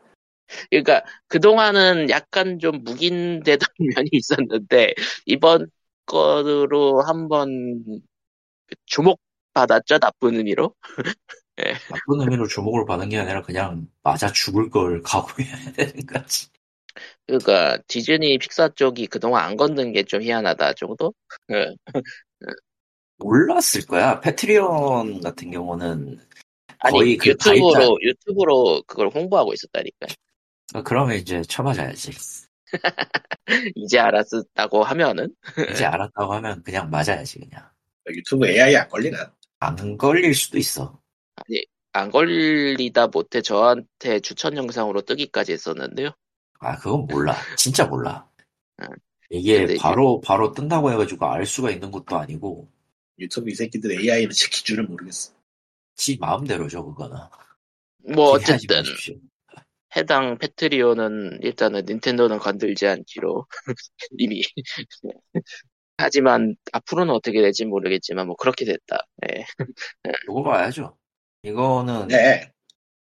Speaker 1: 그러니까 그동안은 약간 좀 묵인되던 면이 있었는데 이번 거로 한번 주목받았죠 나쁜 의미로.
Speaker 2: 나쁜 의미로 주목을 받은 게 아니라 그냥 맞아 죽을 걸 각오해야 되는 거지.
Speaker 1: 그러니까 디즈니 픽사 쪽이 그동안 안 걷는 게좀 희한하다 정도? 예.
Speaker 2: 몰랐을 거야. 패트리온 같은 경우는
Speaker 1: 아니
Speaker 2: 거의 그
Speaker 1: 유튜브로
Speaker 2: 가입자-
Speaker 1: 유튜브로 그걸 홍보하고 있었다니까.
Speaker 2: 그러면 이제 쳐맞아야지.
Speaker 1: 이제 알았다고 하면은
Speaker 2: 이제 알았다고 하면 그냥 맞아야지 그냥.
Speaker 4: 유튜브 AI 안 걸리나?
Speaker 2: 안 걸릴 수도 있어.
Speaker 1: 안 걸리다 못해 저한테 추천 영상으로 뜨기까지 했었는데요.
Speaker 2: 아 그건 몰라. 진짜 몰라.
Speaker 1: 응.
Speaker 2: 이게
Speaker 1: 근데 이제-
Speaker 2: 바로 바로 뜬다고 해가지고 알 수가 있는 것도 아니고
Speaker 4: 유튜브 이 새끼들 AI는 지킬 줄은 모르겠어.
Speaker 2: 지 마음대로죠 그거는.
Speaker 1: 뭐 어쨌든
Speaker 2: 마십시오.
Speaker 1: 해당 패트리온은 일단은 닌텐도는 건들지 않기로 이미 하지만 앞으로는 어떻게 될지 모르겠지만 뭐 그렇게 됐다. 예.
Speaker 2: 이거 봐야죠. 이거는
Speaker 4: 네.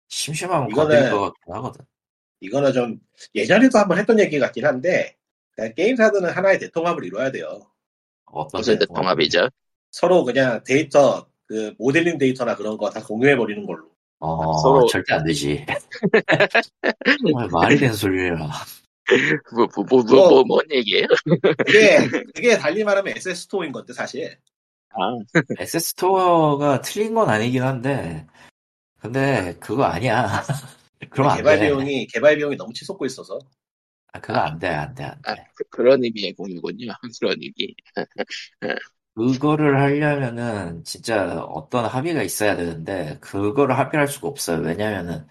Speaker 2: 심심하면
Speaker 4: 이거는-
Speaker 2: 건들 것 같긴 하거든.
Speaker 4: 이거는 좀 예전에도 한번 했던 얘기 같긴 한데 그냥 게임사들은 하나의 대통합을 이뤄야 돼요.
Speaker 2: 어떤
Speaker 1: 무슨 대통합이죠?
Speaker 4: 서로 그냥 데이터 그 모델링 데이터나 그런 거 다 공유해 버리는 걸로.
Speaker 2: 어,
Speaker 1: 서로-
Speaker 2: 절대 안 되지. 정말 말이 되는 소리라.
Speaker 1: 뭐, 뭐, 뭐, 뭐, 뭐, 뭔 얘기예요?
Speaker 4: 그게 그게 달리 말하면 SS 스토어인 건데 사실.
Speaker 1: 아,
Speaker 2: SS 스토어가 틀린 건 아니긴 한데, 근데 그거 아니야. 그럼 안
Speaker 4: 개발
Speaker 2: 돼.
Speaker 4: 비용이 개발 비용이 너무 치솟고 있어서
Speaker 2: 아, 그거 안 돼, 안 돼, 안
Speaker 1: 아,
Speaker 2: 돼.
Speaker 1: 그- 그런 의미의 공유군요. 그런 의미.
Speaker 2: 그거를 하려면은 진짜 어떤 합의가 있어야 되는데, 그거를 합의할 수가 없어요. 왜냐면은,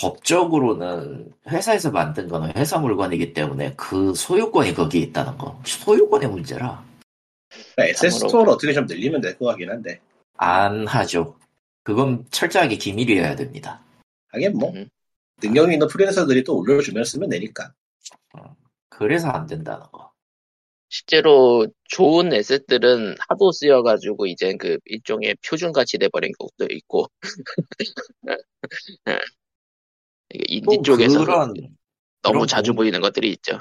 Speaker 2: 법적으로는 회사에서 만든 거는 회사 물건이기 때문에 그 소유권이 거기에 있다는 거. 소유권의 문제라.
Speaker 4: 그러니까 asset
Speaker 1: 참고로.
Speaker 4: 스토어를 어떻게 좀 늘리면 될 것 같긴 한데
Speaker 2: 안 하죠. 그건 철저하게 기밀이어야 됩니다.
Speaker 4: 하긴 뭐
Speaker 1: 음.
Speaker 4: 능력이 있는 프리랜서들이 또 올려주면 쓰면 되니까.
Speaker 2: 그래서 안 된다는 거.
Speaker 1: 실제로 좋은 asset들은 하도 쓰여가지고 이제 그 일종의 표준같이 돼버린 것도 있고. 이게 인디
Speaker 2: 또
Speaker 1: 쪽에서
Speaker 2: 그런
Speaker 1: 너무
Speaker 2: 그런
Speaker 1: 자주
Speaker 2: 공-
Speaker 1: 보이는 것들이 있죠.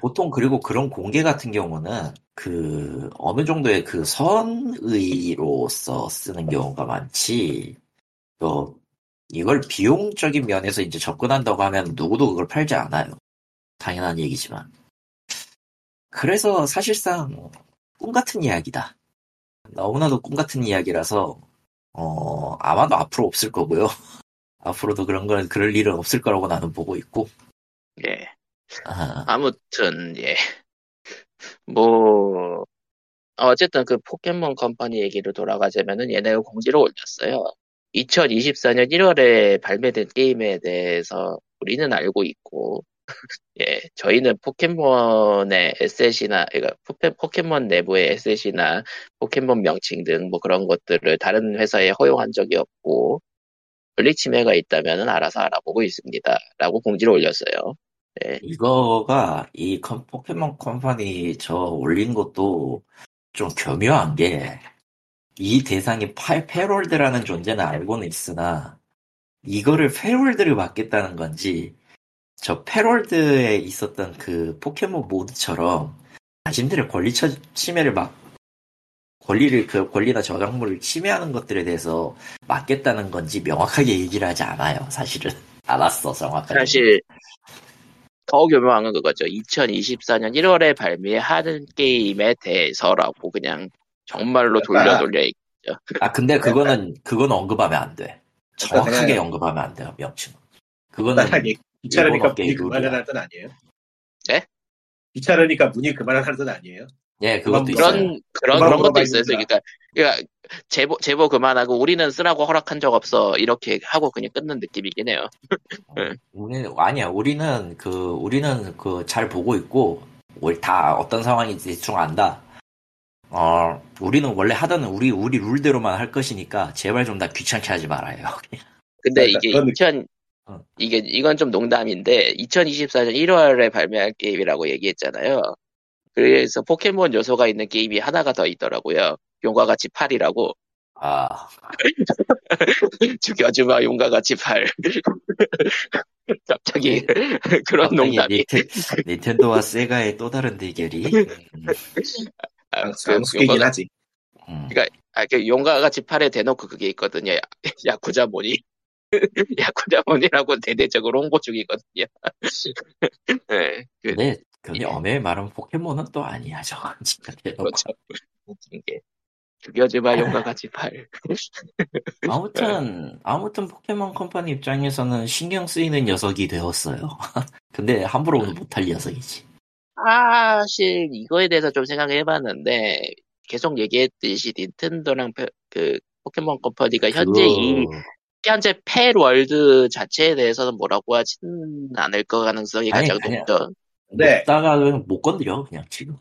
Speaker 2: 보통 그리고 그런 공개 같은 경우는 그 어느 정도의 그 선의로서 쓰는 경우가 많지. 또 이걸 비용적인 면에서 이제 접근한다고 하면 누구도 그걸 팔지 않아요. 당연한 얘기지만. 그래서 사실상 꿈 같은 이야기다. 너무나도 꿈 같은 이야기라서 어 아마도 앞으로 없을 거고요. 앞으로도 그런 건 그럴 일은 없을 거라고 나는 보고 있고.
Speaker 1: 예.
Speaker 2: 아,
Speaker 1: 아무튼 예. 뭐 어쨌든 그 포켓몬 컴퍼니 얘기로 돌아가자면은 얘네가 공지를 올렸어요. 2024년 1월에 발매된 게임에 대해서 우리는 알고 있고, 예, 저희는 포켓몬의 asset이나, 그러니까 포켓- 포켓몬 내부의 asset이나 포켓몬 명칭 등 뭐 그런 것들을 다른 회사에 허용한 적이 없고, 권리 침해가 있다면 알아서 알아보고 있습니다. 라고 공지를 올렸어요.
Speaker 2: 이거가 이 컴- 포켓몬 컴퍼니 저 올린 것도 좀 교묘한 게 이 대상이 파, 팰월드라는 존재는 알고는 있으나 이거를 팰월드를 막겠다는 건지 저 팰월드에 있었던 그 포켓몬 mod처럼 자신들의 권리 처- 침해를 막 권리를 그 권리나 저작물을 침해하는 것들에 대해서 맡겠다는 건지 명확하게 얘기를 하지 않아요 사실은 알았어 정확하게
Speaker 1: 사실, 더 교묘한 건 그거죠. 2024년 1월에 발매하는 게임에 대해서라고 그냥 정말로 돌려
Speaker 4: 그러니까
Speaker 1: 돌려 얘기-
Speaker 2: 아 근데 그거는 그건 언급하면 안 돼.
Speaker 4: 그러니까
Speaker 2: 정확하게
Speaker 4: 그냥-
Speaker 2: 언급하면 안 돼요 명칭. 그거는
Speaker 4: 귀찮으니까
Speaker 2: 업계의
Speaker 4: 문이 그만하라는 뜻 아니에요?
Speaker 1: 네?
Speaker 4: 귀찮으니까 문이 그만하라는 뜻 아니에요?
Speaker 2: 예 그것도
Speaker 4: 그건
Speaker 2: 있어요.
Speaker 1: 그런 그런 그런 것도 있어요. 그러니까, 그러니까 제보 제보 그만하고 우리는 쓰라고 허락한 적 없어 이렇게 하고 그냥 끊는 느낌이긴 해요.
Speaker 2: 우리는 아니야 우리는 그 우리는 그 잘 보고 있고 우리 다 어떤 상황인지 대충 안다. 어 우리는 원래 하던 우리 우리 룰대로만 할 것이니까 제발 좀 다 귀찮게 하지 말아요.
Speaker 1: 근데
Speaker 4: 그러니까
Speaker 1: 이게
Speaker 4: 그런
Speaker 1: 2000
Speaker 2: 어.
Speaker 1: 이게 이건 좀 농담인데 2024년 1월에 발매할 게임이라고 얘기했잖아요. 그래서 포켓몬 요소가 있는 게임이 하나가 더 있더라고요. 용과 같이 팔이라고
Speaker 2: 아
Speaker 1: 죽여주마 용과 같이 팔. 갑자기 그런
Speaker 2: 갑자기
Speaker 1: 농담이.
Speaker 2: 닌텐, 닌텐도와 세가의 또 다른 대결이. 음,
Speaker 1: 아, 그 용과가
Speaker 4: 하지.
Speaker 2: 음.
Speaker 1: 아, 그 용과 같이 팔에 대놓고 그게 있거든요. 야, 야쿠자 모니. 야쿠자모니라고 대대적으로 홍보 중이거든요. 네, 그,
Speaker 2: 근데 그게
Speaker 1: 예.
Speaker 2: 말하면 포켓몬은 또 아니야 저건 진짜.
Speaker 1: 그렇죠. 웃긴 게. 죽여주마 용과 같이 팔.
Speaker 2: 아무튼 아무튼 포켓몬 컴퍼니 입장에서는 신경 쓰이는 녀석이 되었어요. 근데 함부로 못할 녀석이지.
Speaker 1: 사실 이거에 대해서 좀 생각해봤는데 계속 얘기했듯이 닌텐도랑 페- 그 포켓몬 컴퍼니가 현재 이 현재 팰월드 자체에 대해서는 뭐라고 하진 않을 거 가능성이
Speaker 2: 아니,
Speaker 1: 가장. 높죠.
Speaker 4: 네.
Speaker 2: 먹다가 못 건드려 그냥 지금.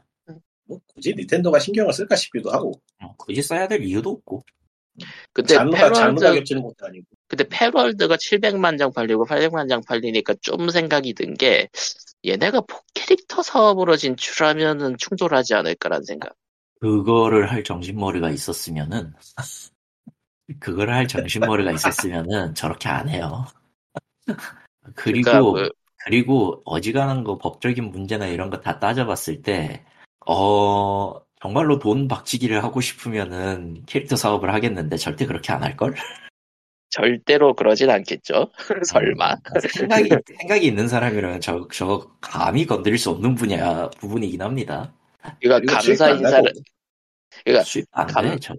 Speaker 4: 뭐 굳이 닌텐도가 신경을 쓸까 싶기도 하고.
Speaker 2: 어, 굳이 써야 될 이유도 없고.
Speaker 1: 근데
Speaker 4: 장르가 겹치는 것도 아니고.
Speaker 1: 근데 팰월드가 700만 장 팔리고 800만 장 팔리니까 좀 생각이 든 게 얘네가 포캐릭터 사업으로 진출하면은 충돌하지 않을까라는 생각.
Speaker 2: 그거를 할 정신머리가 있었으면은 그거를 할 정신머리가 있었으면은 저렇게 안 해요. 그리고
Speaker 1: 그러니까 뭐-
Speaker 2: 그리고 어지간한 거 법적인 문제나 이런 거 다 따져봤을 때, 어, 정말로 돈 박치기를 하고 싶으면은 캐릭터 사업을 하겠는데 절대 그렇게 안 할걸?
Speaker 1: 절대로 그러진 않겠죠. 설마.
Speaker 2: 생각이, 생각이 있는 사람이라면 저, 저 감히 건드릴 수 없는 분야, 부분이긴 합니다.
Speaker 1: 그러니까 감사 인사를. 그러니까
Speaker 2: 수입 안
Speaker 1: 감-
Speaker 2: 돼, 저.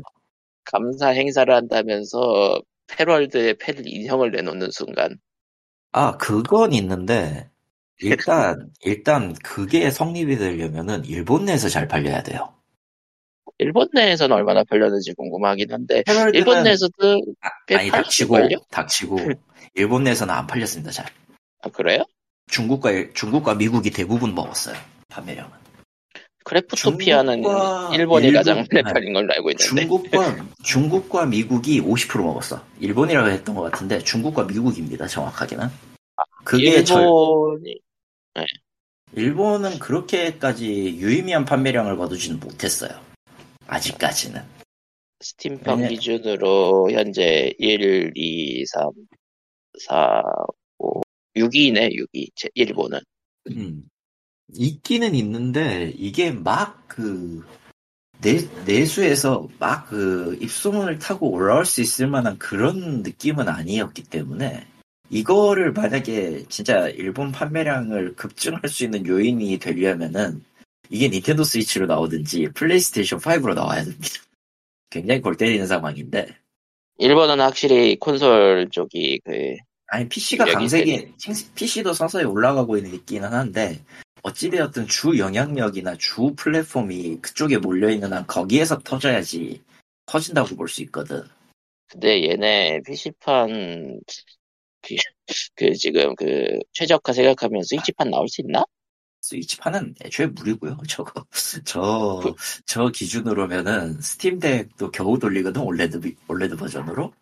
Speaker 1: 감사 행사를 한다면서 패월드에 패를 인형을 내놓는 순간
Speaker 2: 아, 그건 있는데, 일단, 일단 그게 성립이 되려면은 일본 내에서 잘 팔려야 돼요.
Speaker 1: 일본 내에서는 얼마나 팔렸는지 궁금하긴 한데
Speaker 2: 패럴드는
Speaker 1: 일본 내에서도 꽤
Speaker 2: 아니 닥치고
Speaker 1: 팔렸을걸요?
Speaker 2: 닥치고 일본 내에서는 안 팔렸습니다 잘
Speaker 1: 아 그래요?
Speaker 2: 중국과 일- 중국과 미국이 대부분 먹었어요 판매량은
Speaker 1: 크래프토피아는
Speaker 2: 중국과
Speaker 1: 일본이
Speaker 2: 일본-
Speaker 1: 가장 많이
Speaker 2: 네.
Speaker 1: 걸로 알고 있는데.
Speaker 2: 중국과 중국과 미국이 50% 먹었어. 일본이라고 했던 것 같은데 중국과 미국입니다 정확하게는. 그게 절,
Speaker 1: 일본이
Speaker 2: 일본은 그렇게까지 유의미한 판매량을 거두지는 못했어요. 아직까지는.
Speaker 1: 스팀판
Speaker 2: 왜냐-
Speaker 1: 기준으로 현재 1, 2, 3, 4, 5, 6위네 6위. 제- 일본은.
Speaker 2: 음. 있기는 있는데 이게 막 그 내수에서 막 그 입소문을 타고 올라올 수 있을 만한 그런 느낌은 아니었기 때문에 이거를 만약에 진짜 일본 판매량을 급증할 수 있는 요인이 되려면은 이게 닌텐도 스위치로 나오든지 플레이스테이션 5로 나와야 됩니다. 굉장히 골 때리는 상황인데
Speaker 1: 일본은 확실히 콘솔 쪽이 그
Speaker 2: 아니 PC가 강세기 PC도 서서히 올라가고 있는 있기는 한데 어찌되었든 주 영향력이나 주 플랫폼이 그쪽에 몰려있는 한 거기에서 터져야지 터진다고 볼 수 있거든.
Speaker 1: 근데 얘네 PC판 그, 그 지금 그 최적화 생각하면 스위치판 나올 수 있나?
Speaker 2: 스위치판은 애초에 무리고요. 저거 저저 기준으로면은 스팀덱도 겨우 돌리거든 OLED 비- OLED 버전으로.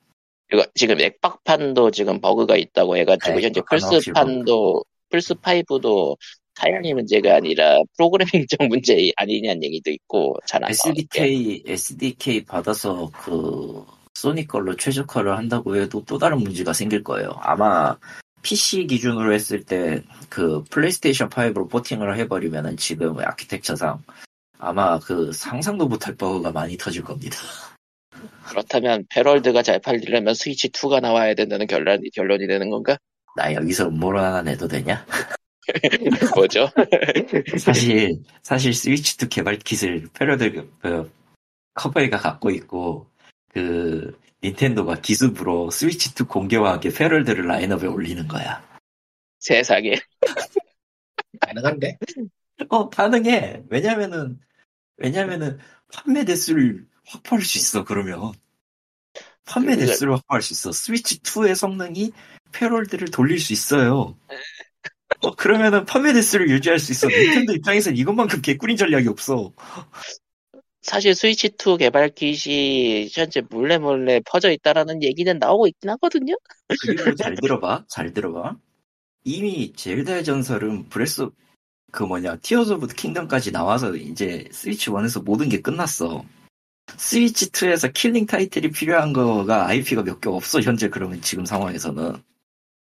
Speaker 1: 이거 지금 액박판도 지금 버그가 있다고 해가지고
Speaker 2: 네,
Speaker 1: 현재 플스판도 플스 5도 사양의 문제가 아니라 프로그래밍적 문제 아니냐는 얘기도 있고 잘안 나오는 게
Speaker 2: SDK SDK 받아서 그 소니 걸로 최적화를 한다고 해도 또 다른 문제가 생길 거예요. 아마 PC 기준으로 했을 때 그 플레이스테이션 5로 porting을 해버리면은 지금 아키텍처상 아마 그 상상도 못할 버그가 많이 터질 겁니다.
Speaker 1: 그렇다면 패럴드가 잘 팔리려면 스위치 2가 나와야 된다는 결론이 결론이 되는 건가?
Speaker 2: 나 여기서 음모론 하나 내도 되냐?
Speaker 1: 뭐죠?
Speaker 2: 사실 사실 스위치 2 개발 킷을 패러드 그 커버이가 갖고 있고 그 닌텐도가 기습으로 스위치 2 공개와 함께 패럴드를 라인업에 올리는 거야.
Speaker 1: 세상에
Speaker 4: 가능한데?
Speaker 2: 어 가능해. 왜냐면은 왜냐면은 판매 대수를 확보할 수 있어. 그러면 판매 대수를 확보할 수 있어. 스위치 2의 성능이 팰월드를 돌릴 수 있어요. 어, 그러면은 판매 대수를 유지할 수 있어. 닌텐도 입장에서는 이것만큼 개꿀인 전략이 없어.
Speaker 1: 사실 스위치 2 개발 kit이 현재 몰래 몰래 퍼져 있다라는 얘기는 나오고 있긴 하거든요.
Speaker 2: 그리고 잘 들어봐. 잘 들어봐. 이미 젤다의 전설은 브레스 그 뭐냐 티어즈 오브 킹덤까지 나와서 이제 스위치 1에서 모든 게 끝났어. 스위치 2에서 killing 타이틀이 필요한 거가 IP가 몇 개 없어 현재 그러면 지금 상황에서는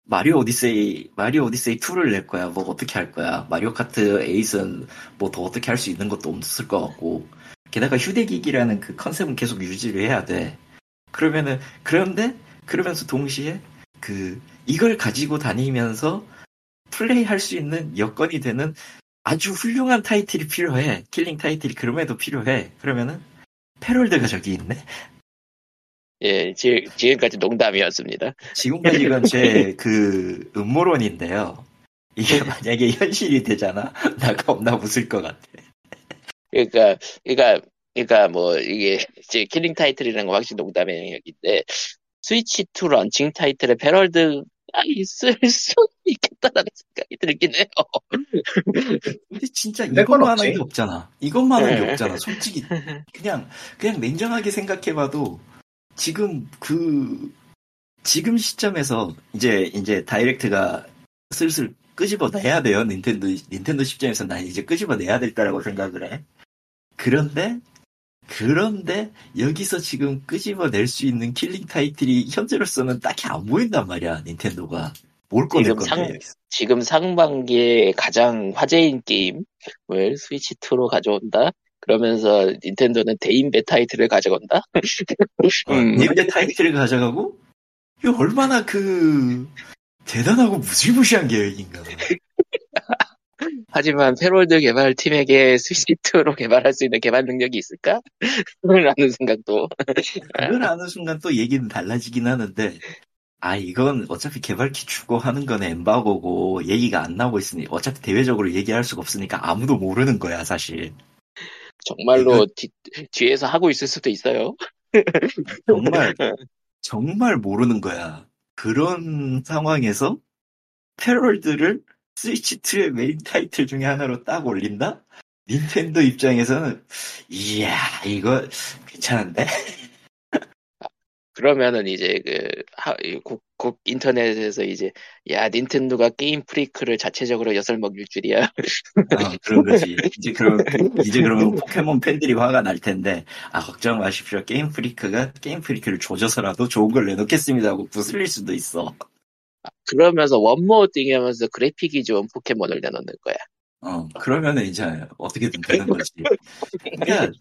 Speaker 2: 마리오 오디세이 마리오 오디세이 2를 낼 거야. 뭐 어떻게 할 거야. 마리오 카트 eight는 뭐 더 어떻게 할 수 있는 것도 없을 것 같고. 게다가 휴대기기라는 그 컨셉은 계속 유지를 해야 돼. 그러면은 그런데 그러면서 동시에 그 이걸 가지고 다니면서 플레이 할 수 있는 여건이 되는 아주 훌륭한 타이틀이 필요해. killing 타이틀이 그럼에도 필요해. 그러면은 팰월드가 저기 있네
Speaker 1: 예, 지, 지금까지 농담이었습니다.
Speaker 2: 지금까지 이건 제 그 음모론인데요 이게 만약에 현실이 되잖아 나 겁나 웃을 것 같아
Speaker 1: 그러니까, 그러니까, 그러니까 뭐 이게 이제 killing 타이틀이라는 건 확실히 농담의 영역인데 스위치 2 런칭 타이틀에 팰월드가 있을 수 있겠다라는 생각이 들긴 해요.
Speaker 2: 근데 진짜 이것만한
Speaker 4: 없지.
Speaker 2: 게 없잖아 이것만한 게
Speaker 1: 네.
Speaker 2: 없잖아 솔직히 그냥 그냥 냉정하게 생각해봐도 지금 그 지금 시점에서 이제 이제 다이렉트가 슬슬 끄집어내야 돼요 닌텐도 닌텐도 시점에서 난 이제 끄집어내야 될 거라고 생각을 해 그런데 그런데 여기서 지금 끄집어낼 수 있는 killing 타이틀이 현재로서는 딱히 안 보인단 말이야 닌텐도가 뭘 꺼낼
Speaker 1: 지금 상-. 지금 상반기에 가장 화제인 게임을 스위치 2로 가져온다. 그러면서 닌텐도는 대인배 타이틀을 가져간다.
Speaker 2: 어,
Speaker 1: 음.
Speaker 2: 닌텐도 타이틀을 가져가고 이거 얼마나 그 대단하고 무시무시한 계획인가
Speaker 1: 하지만 패롤드 개발팀에게 스위치 2로 개발할 수 있는 개발 능력이 있을까? 라는 생각도.
Speaker 2: 그걸 아는 순간 또 얘기는 달라지긴 하는데 아 이건 어차피 개발키 주고 하는 건 엠바고고 얘기가 안 나오고 있으니 어차피 대외적으로 얘기할 수가 없으니까 아무도 모르는 거야 사실
Speaker 1: 정말로 뒤, 뒤에서 하고 있을 수도 있어요.
Speaker 2: 정말 정말 모르는 거야 그런 상황에서 팰월드를 스위치 2의 메인 타이틀 중에 하나로 딱 올린다? 닌텐도 입장에서는 이야 이거 괜찮은데?
Speaker 1: 그러면은 이제 그, 하, 이 국, 국 인터넷에서 이제, 야, 닌텐도가 게임 프리크를 자체적으로 엿을 먹일 줄이야.
Speaker 2: 어, 그런 거지. 이제 그럼 이제 그러면 포켓몬 팬들이 화가 날 텐데 아 걱정 마십시오. 게임 프리크가 게임 프리크를 조져서라도 좋은 걸 내놓겠습니다 하고 구슬릴 수도 있어.
Speaker 1: 그러면서 원모딩 하면서 그래픽이 좋은 포켓몬을 내놓는 거야.
Speaker 2: 어, 그러면은 이제 어떻게든 되는 거지. 그러니까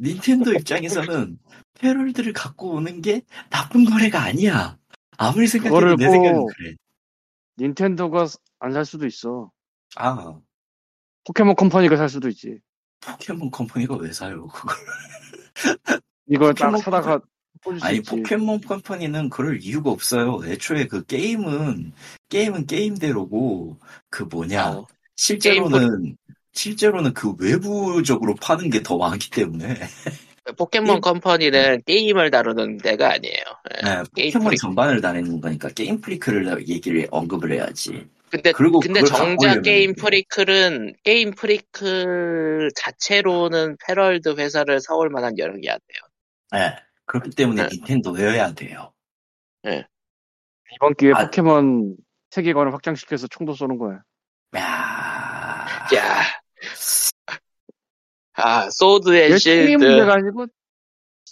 Speaker 2: 닌텐도 입장에서는 팰월드를 갖고 오는 게 나쁜 거래가 아니야. 아무리 생각해도 내
Speaker 3: 뭐-
Speaker 2: 생각은 그래.
Speaker 3: 닌텐도가 안 살 수도 있어.
Speaker 2: 아,
Speaker 3: 포켓몬 컴퍼니가 살 수도 있지.
Speaker 2: 포켓몬 컴퍼니가 왜 사요, 그걸.
Speaker 3: 이걸 딱 사다가
Speaker 2: 아니. 포켓몬 컴퍼니는 그럴 이유가 없어요. 애초에 그 게임은, 게임은 게임대로고, 그 뭐냐,
Speaker 1: 어,
Speaker 2: 실제로는, 실제로는 그 외부적으로 파는 게 더 많기 때문에,
Speaker 1: 포켓몬
Speaker 2: 게임-
Speaker 1: 컴퍼니는 게임을 다루는 데가 아니에요. 예.
Speaker 2: 네,
Speaker 1: 게임
Speaker 2: 포켓몬
Speaker 1: 프리-
Speaker 2: 전반을 다루는 거니까, 게임 프리크를 얘기를, 언급을 해야지.
Speaker 1: 근데
Speaker 2: 그리고
Speaker 1: 근데 정작 게임 프리크는 게임 프리크 자체로는 팰월드 회사를 사올 만한 여력이 안 돼요.
Speaker 2: 네, 그렇기 때문에
Speaker 1: 네.
Speaker 2: 닌텐도여야 돼요.
Speaker 3: 이번 기회에
Speaker 2: 아.
Speaker 3: 포켓몬 세계관을 확장시켜서 총도 쏘는 거야.
Speaker 2: 야
Speaker 1: 야, 아 소드 앤
Speaker 3: 이게 총이
Speaker 1: 실드,
Speaker 3: 문제가 아니고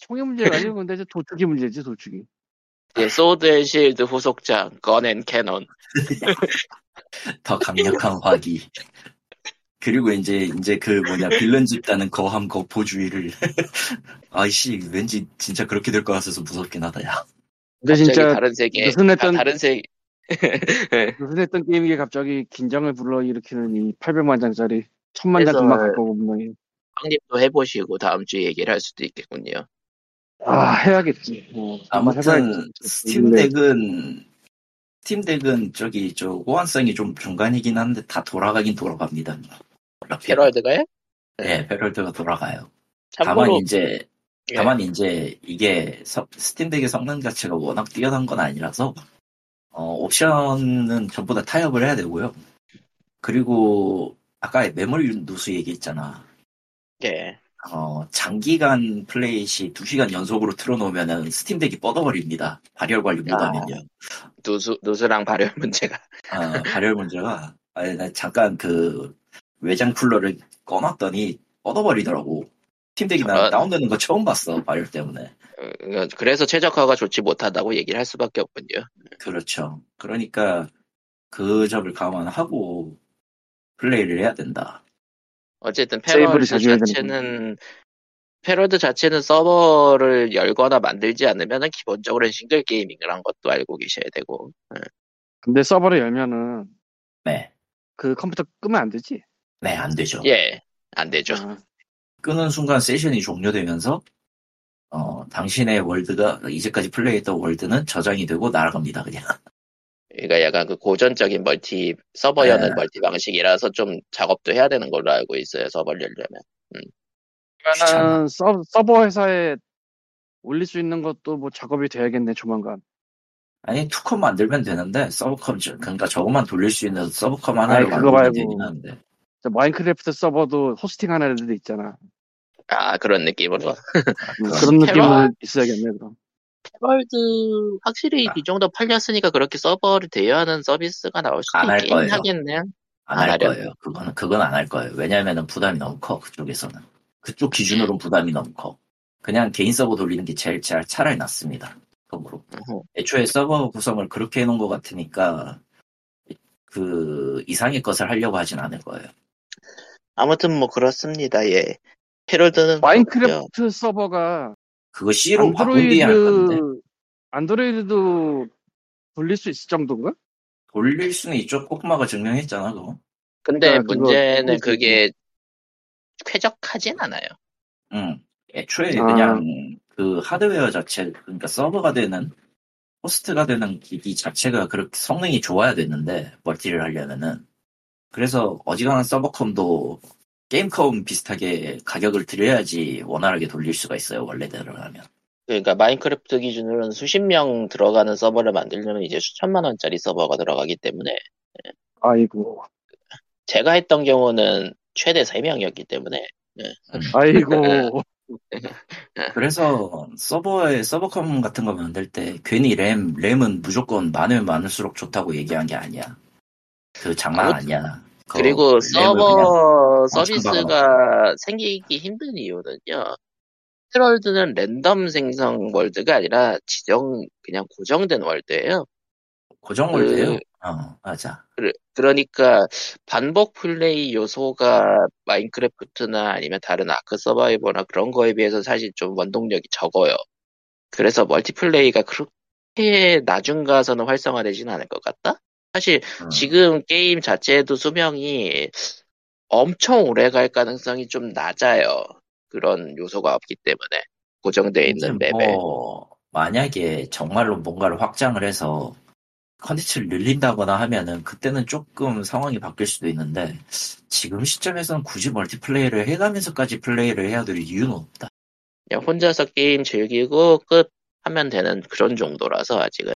Speaker 3: 총이 문제가 아니고 근데 이제 도축이 문제지 도축이.
Speaker 1: 예, 소드 앤 실드 후속작 건앤 캐논.
Speaker 2: 더 강력한 화기. 그리고 이제 이제 그 뭐냐 빌런 집단은 거함 거포주의를 아이씨 왠지 진짜 그렇게 될 것 같아서 무섭긴 하다 야.
Speaker 3: 근데 진짜
Speaker 1: 다른 세계,
Speaker 3: 느슨했던-
Speaker 1: 아, 다른 세계.
Speaker 3: 요새했던 게임이 갑자기 긴장을 불러일으키는 이 800만 장짜리 천만 장 금방 갖고 분명히
Speaker 1: 형님도 해보시고 다음 주에 얘기를 할 수도 있겠군요.
Speaker 3: 아 해야겠지. 어,
Speaker 2: 아무튼
Speaker 3: 해봐야겠지.
Speaker 2: 스팀덱은 스팀덱은 저기 저 호환성이 좀 중간이긴 한데 다 돌아가긴 돌아갑니다.
Speaker 1: 패럴드가요?
Speaker 2: 네, 패럴드가 돌아가요.
Speaker 1: 참고로
Speaker 2: 다만 이제
Speaker 1: 예.
Speaker 2: 다만 이제 이게 서- 스팀덱의 성능 자체가 워낙 뛰어난 건 아니라서 어, 옵션은 전부 다 타협을 해야 되고요. 그리고 아까 메모리 누수 얘기했잖아.
Speaker 1: 예.
Speaker 2: 어, 장기간 플레이 시 2시간 연속으로 틀어놓으면은 스팀덱이 뻗어버립니다. 발열 관리 못하면요.
Speaker 1: 누수 누수랑 발열 문제가.
Speaker 2: 아, 발열 문제가 아니, 나 잠깐 그 외장 쿨러를 꺼놨더니 뻗어버리더라고. 스팀덱이 나
Speaker 1: 저런.
Speaker 2: 다운되는 거 처음 봤어. 발열 때문에.
Speaker 1: 어, 그래서 최적화가 좋지 못하다고 얘기를 할 수밖에 없군요.
Speaker 2: 그렇죠. 그러니까 그 점을 감안하고 플레이를 해야 된다.
Speaker 1: 어쨌든
Speaker 3: 되는
Speaker 1: 자체는 팰월드 자체는 서버를 열거나 만들지 않으면 기본적으로는 싱글 gaming이란 것도 알고 계셔야 되고
Speaker 3: 근데 서버를 열면은
Speaker 2: 네.
Speaker 3: 그 컴퓨터 끄면 안 되지.
Speaker 2: 네, 안 되죠.
Speaker 1: 예 안 되죠.
Speaker 3: 아,
Speaker 2: 끄는 순간 세션이 종료되면서 어, 당신의 월드가 이제까지 플레이했던 월드는 저장이 되고 날아갑니다. 그냥.
Speaker 1: 그러니까 약간 그 고전적인 멀티 서버 여는
Speaker 2: 네.
Speaker 1: 멀티 방식이라서 좀 작업도 해야 되는 걸로 알고 있어요. 서버를 열려면.
Speaker 2: 귀찮아.
Speaker 3: 그러면은 서, 서버 회사에 올릴 수 있는 것도 뭐 작업이 돼야겠네 조만간.
Speaker 2: 아니 투컴 만들면 되는데 서브컴 저- 그러니까 저것만 돌릴 수 있는 서브컴 하나를 만들면. 되긴 하는데
Speaker 3: 저 마인크래프트 서버도 호스팅 하는 애들도 있잖아.
Speaker 1: 아 그런 느낌으로.
Speaker 3: 그런 느낌은
Speaker 1: 테러?
Speaker 3: 있어야겠네 그럼.
Speaker 1: 패럴드 확실히
Speaker 2: 아.
Speaker 1: 이 정도 팔렸으니까 그렇게 서버를 대여하는 서비스가 나올 수도
Speaker 2: 안할
Speaker 1: 있긴
Speaker 2: 거예요.
Speaker 1: 하겠네.
Speaker 2: 안안할
Speaker 1: 하려고.
Speaker 2: 거예요. 그거는 그건 안 할 거예요. 왜냐하면 부담이 너무 커 그쪽에서는 그쪽 기준으로는 부담이 너무 커. 그냥 개인 서버 돌리는 게 제일 차- 차라리 낫습니다. 그거로. 애초에 서버 구성을 그렇게 해놓은 것 같으니까 그 이상의 것을 하려고 하진 않을 거예요.
Speaker 1: 아무튼 뭐 그렇습니다. 예. 그렇고요.
Speaker 3: 마인크래프트 서버가
Speaker 2: 그거 C로
Speaker 3: 안드로이드 안드로이드도 돌릴 수 있을 정도인가?
Speaker 2: 돌릴 수는 있죠. 꼬마가 증명했잖아 그거.
Speaker 1: 근데
Speaker 3: 그러니까
Speaker 1: 문제는
Speaker 3: 그거
Speaker 1: 그게 쾌적하진 않아요.
Speaker 2: 응. 애초에
Speaker 3: 아.
Speaker 2: 그냥 그 하드웨어 자체, 그러니까 서버가 되는, 호스트가 되는 기기 자체가 그렇게 성능이 좋아야 되는데, 멀티를 하려면은. 그래서 어지간한 서버컴도 게임컴 비슷하게 가격을 들여야지 원활하게 돌릴 수가 있어요, 원래대로 하면.
Speaker 1: 그러니까 마인크래프트 기준으로는 수십 명 들어가는 서버를 만들려면 이제 수천만 원짜리 서버가 들어가기 때문에.
Speaker 3: 아이고.
Speaker 1: 제가 했던 경우는 최대 3명이었기 때문에.
Speaker 3: 아이고.
Speaker 2: 그래서 서버에 서버컴 같은 거 만들 때 괜히 램, 램은 무조건 많으면 많을수록 좋다고 얘기한 게 아니야. 그 장난 아니야. 그
Speaker 1: 그리고 서버 서비스가 생기기 힘든 이유는요. 헤럴드는 랜덤 생성 월드가 아니라 지정 그냥 고정된 월드예요.
Speaker 2: 고정
Speaker 1: 그-
Speaker 2: 월드예요. 어, 맞아.
Speaker 1: 그러- 그러니까 반복 플레이 요소가 마인크래프트나 아니면 다른 아크 서바이벌이나 그런 거에 비해서 사실 좀 원동력이 적어요. 그래서 멀티플레이가 그렇게 나중 가서는 활성화되진 않을 것 같다? 사실
Speaker 2: 음.
Speaker 1: 지금 게임 자체에도 수명이 엄청 오래 갈 가능성이 좀 낮아요. 그런 요소가 없기 때문에 고정되어 있는 맵에.
Speaker 2: 뭐 만약에 정말로 뭔가를 확장을 해서 컨텐츠를 늘린다거나 하면은 그때는 조금 상황이 바뀔 수도 있는데 지금 시점에서는 굳이 멀티플레이를 해가면서까지 플레이를 해야 될 이유는 없다.
Speaker 1: 그냥 혼자서 게임 즐기고 끝 하면 되는 그런 정도라서 아직은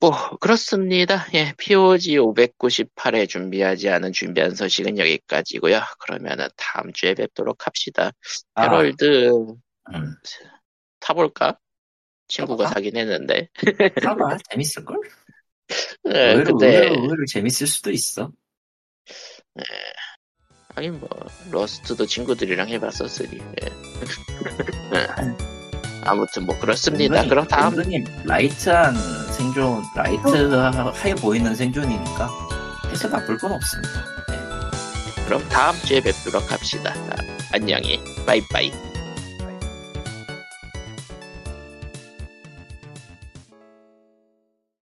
Speaker 1: 뭐 그렇습니다. 예, POG 598에 준비하지 않은 준비한 소식은 여기까지고요. 그러면은 다음 주에 뵙도록 합시다.
Speaker 2: 아,
Speaker 1: 팰월드
Speaker 2: 음,
Speaker 1: 사볼까? 친구가
Speaker 2: 사볼까?
Speaker 1: 사긴 했는데.
Speaker 2: 사봐 재밌을걸?
Speaker 1: 예,
Speaker 2: 의외로,
Speaker 1: 근데
Speaker 2: 의외로, 의외로 재밌을 수도 있어.
Speaker 1: 아니 뭐 러스트도 친구들이랑 해봤었으니. 예. 아무튼 뭐 그렇습니다. 그럼 다음
Speaker 2: 은근히 light한 생존, light해 보이는 생존이니까 해서 나쁠 건 없습니다. 네.
Speaker 1: 그럼 다음 주에 뵙도록 합시다. 아, 안녕히 바이바이.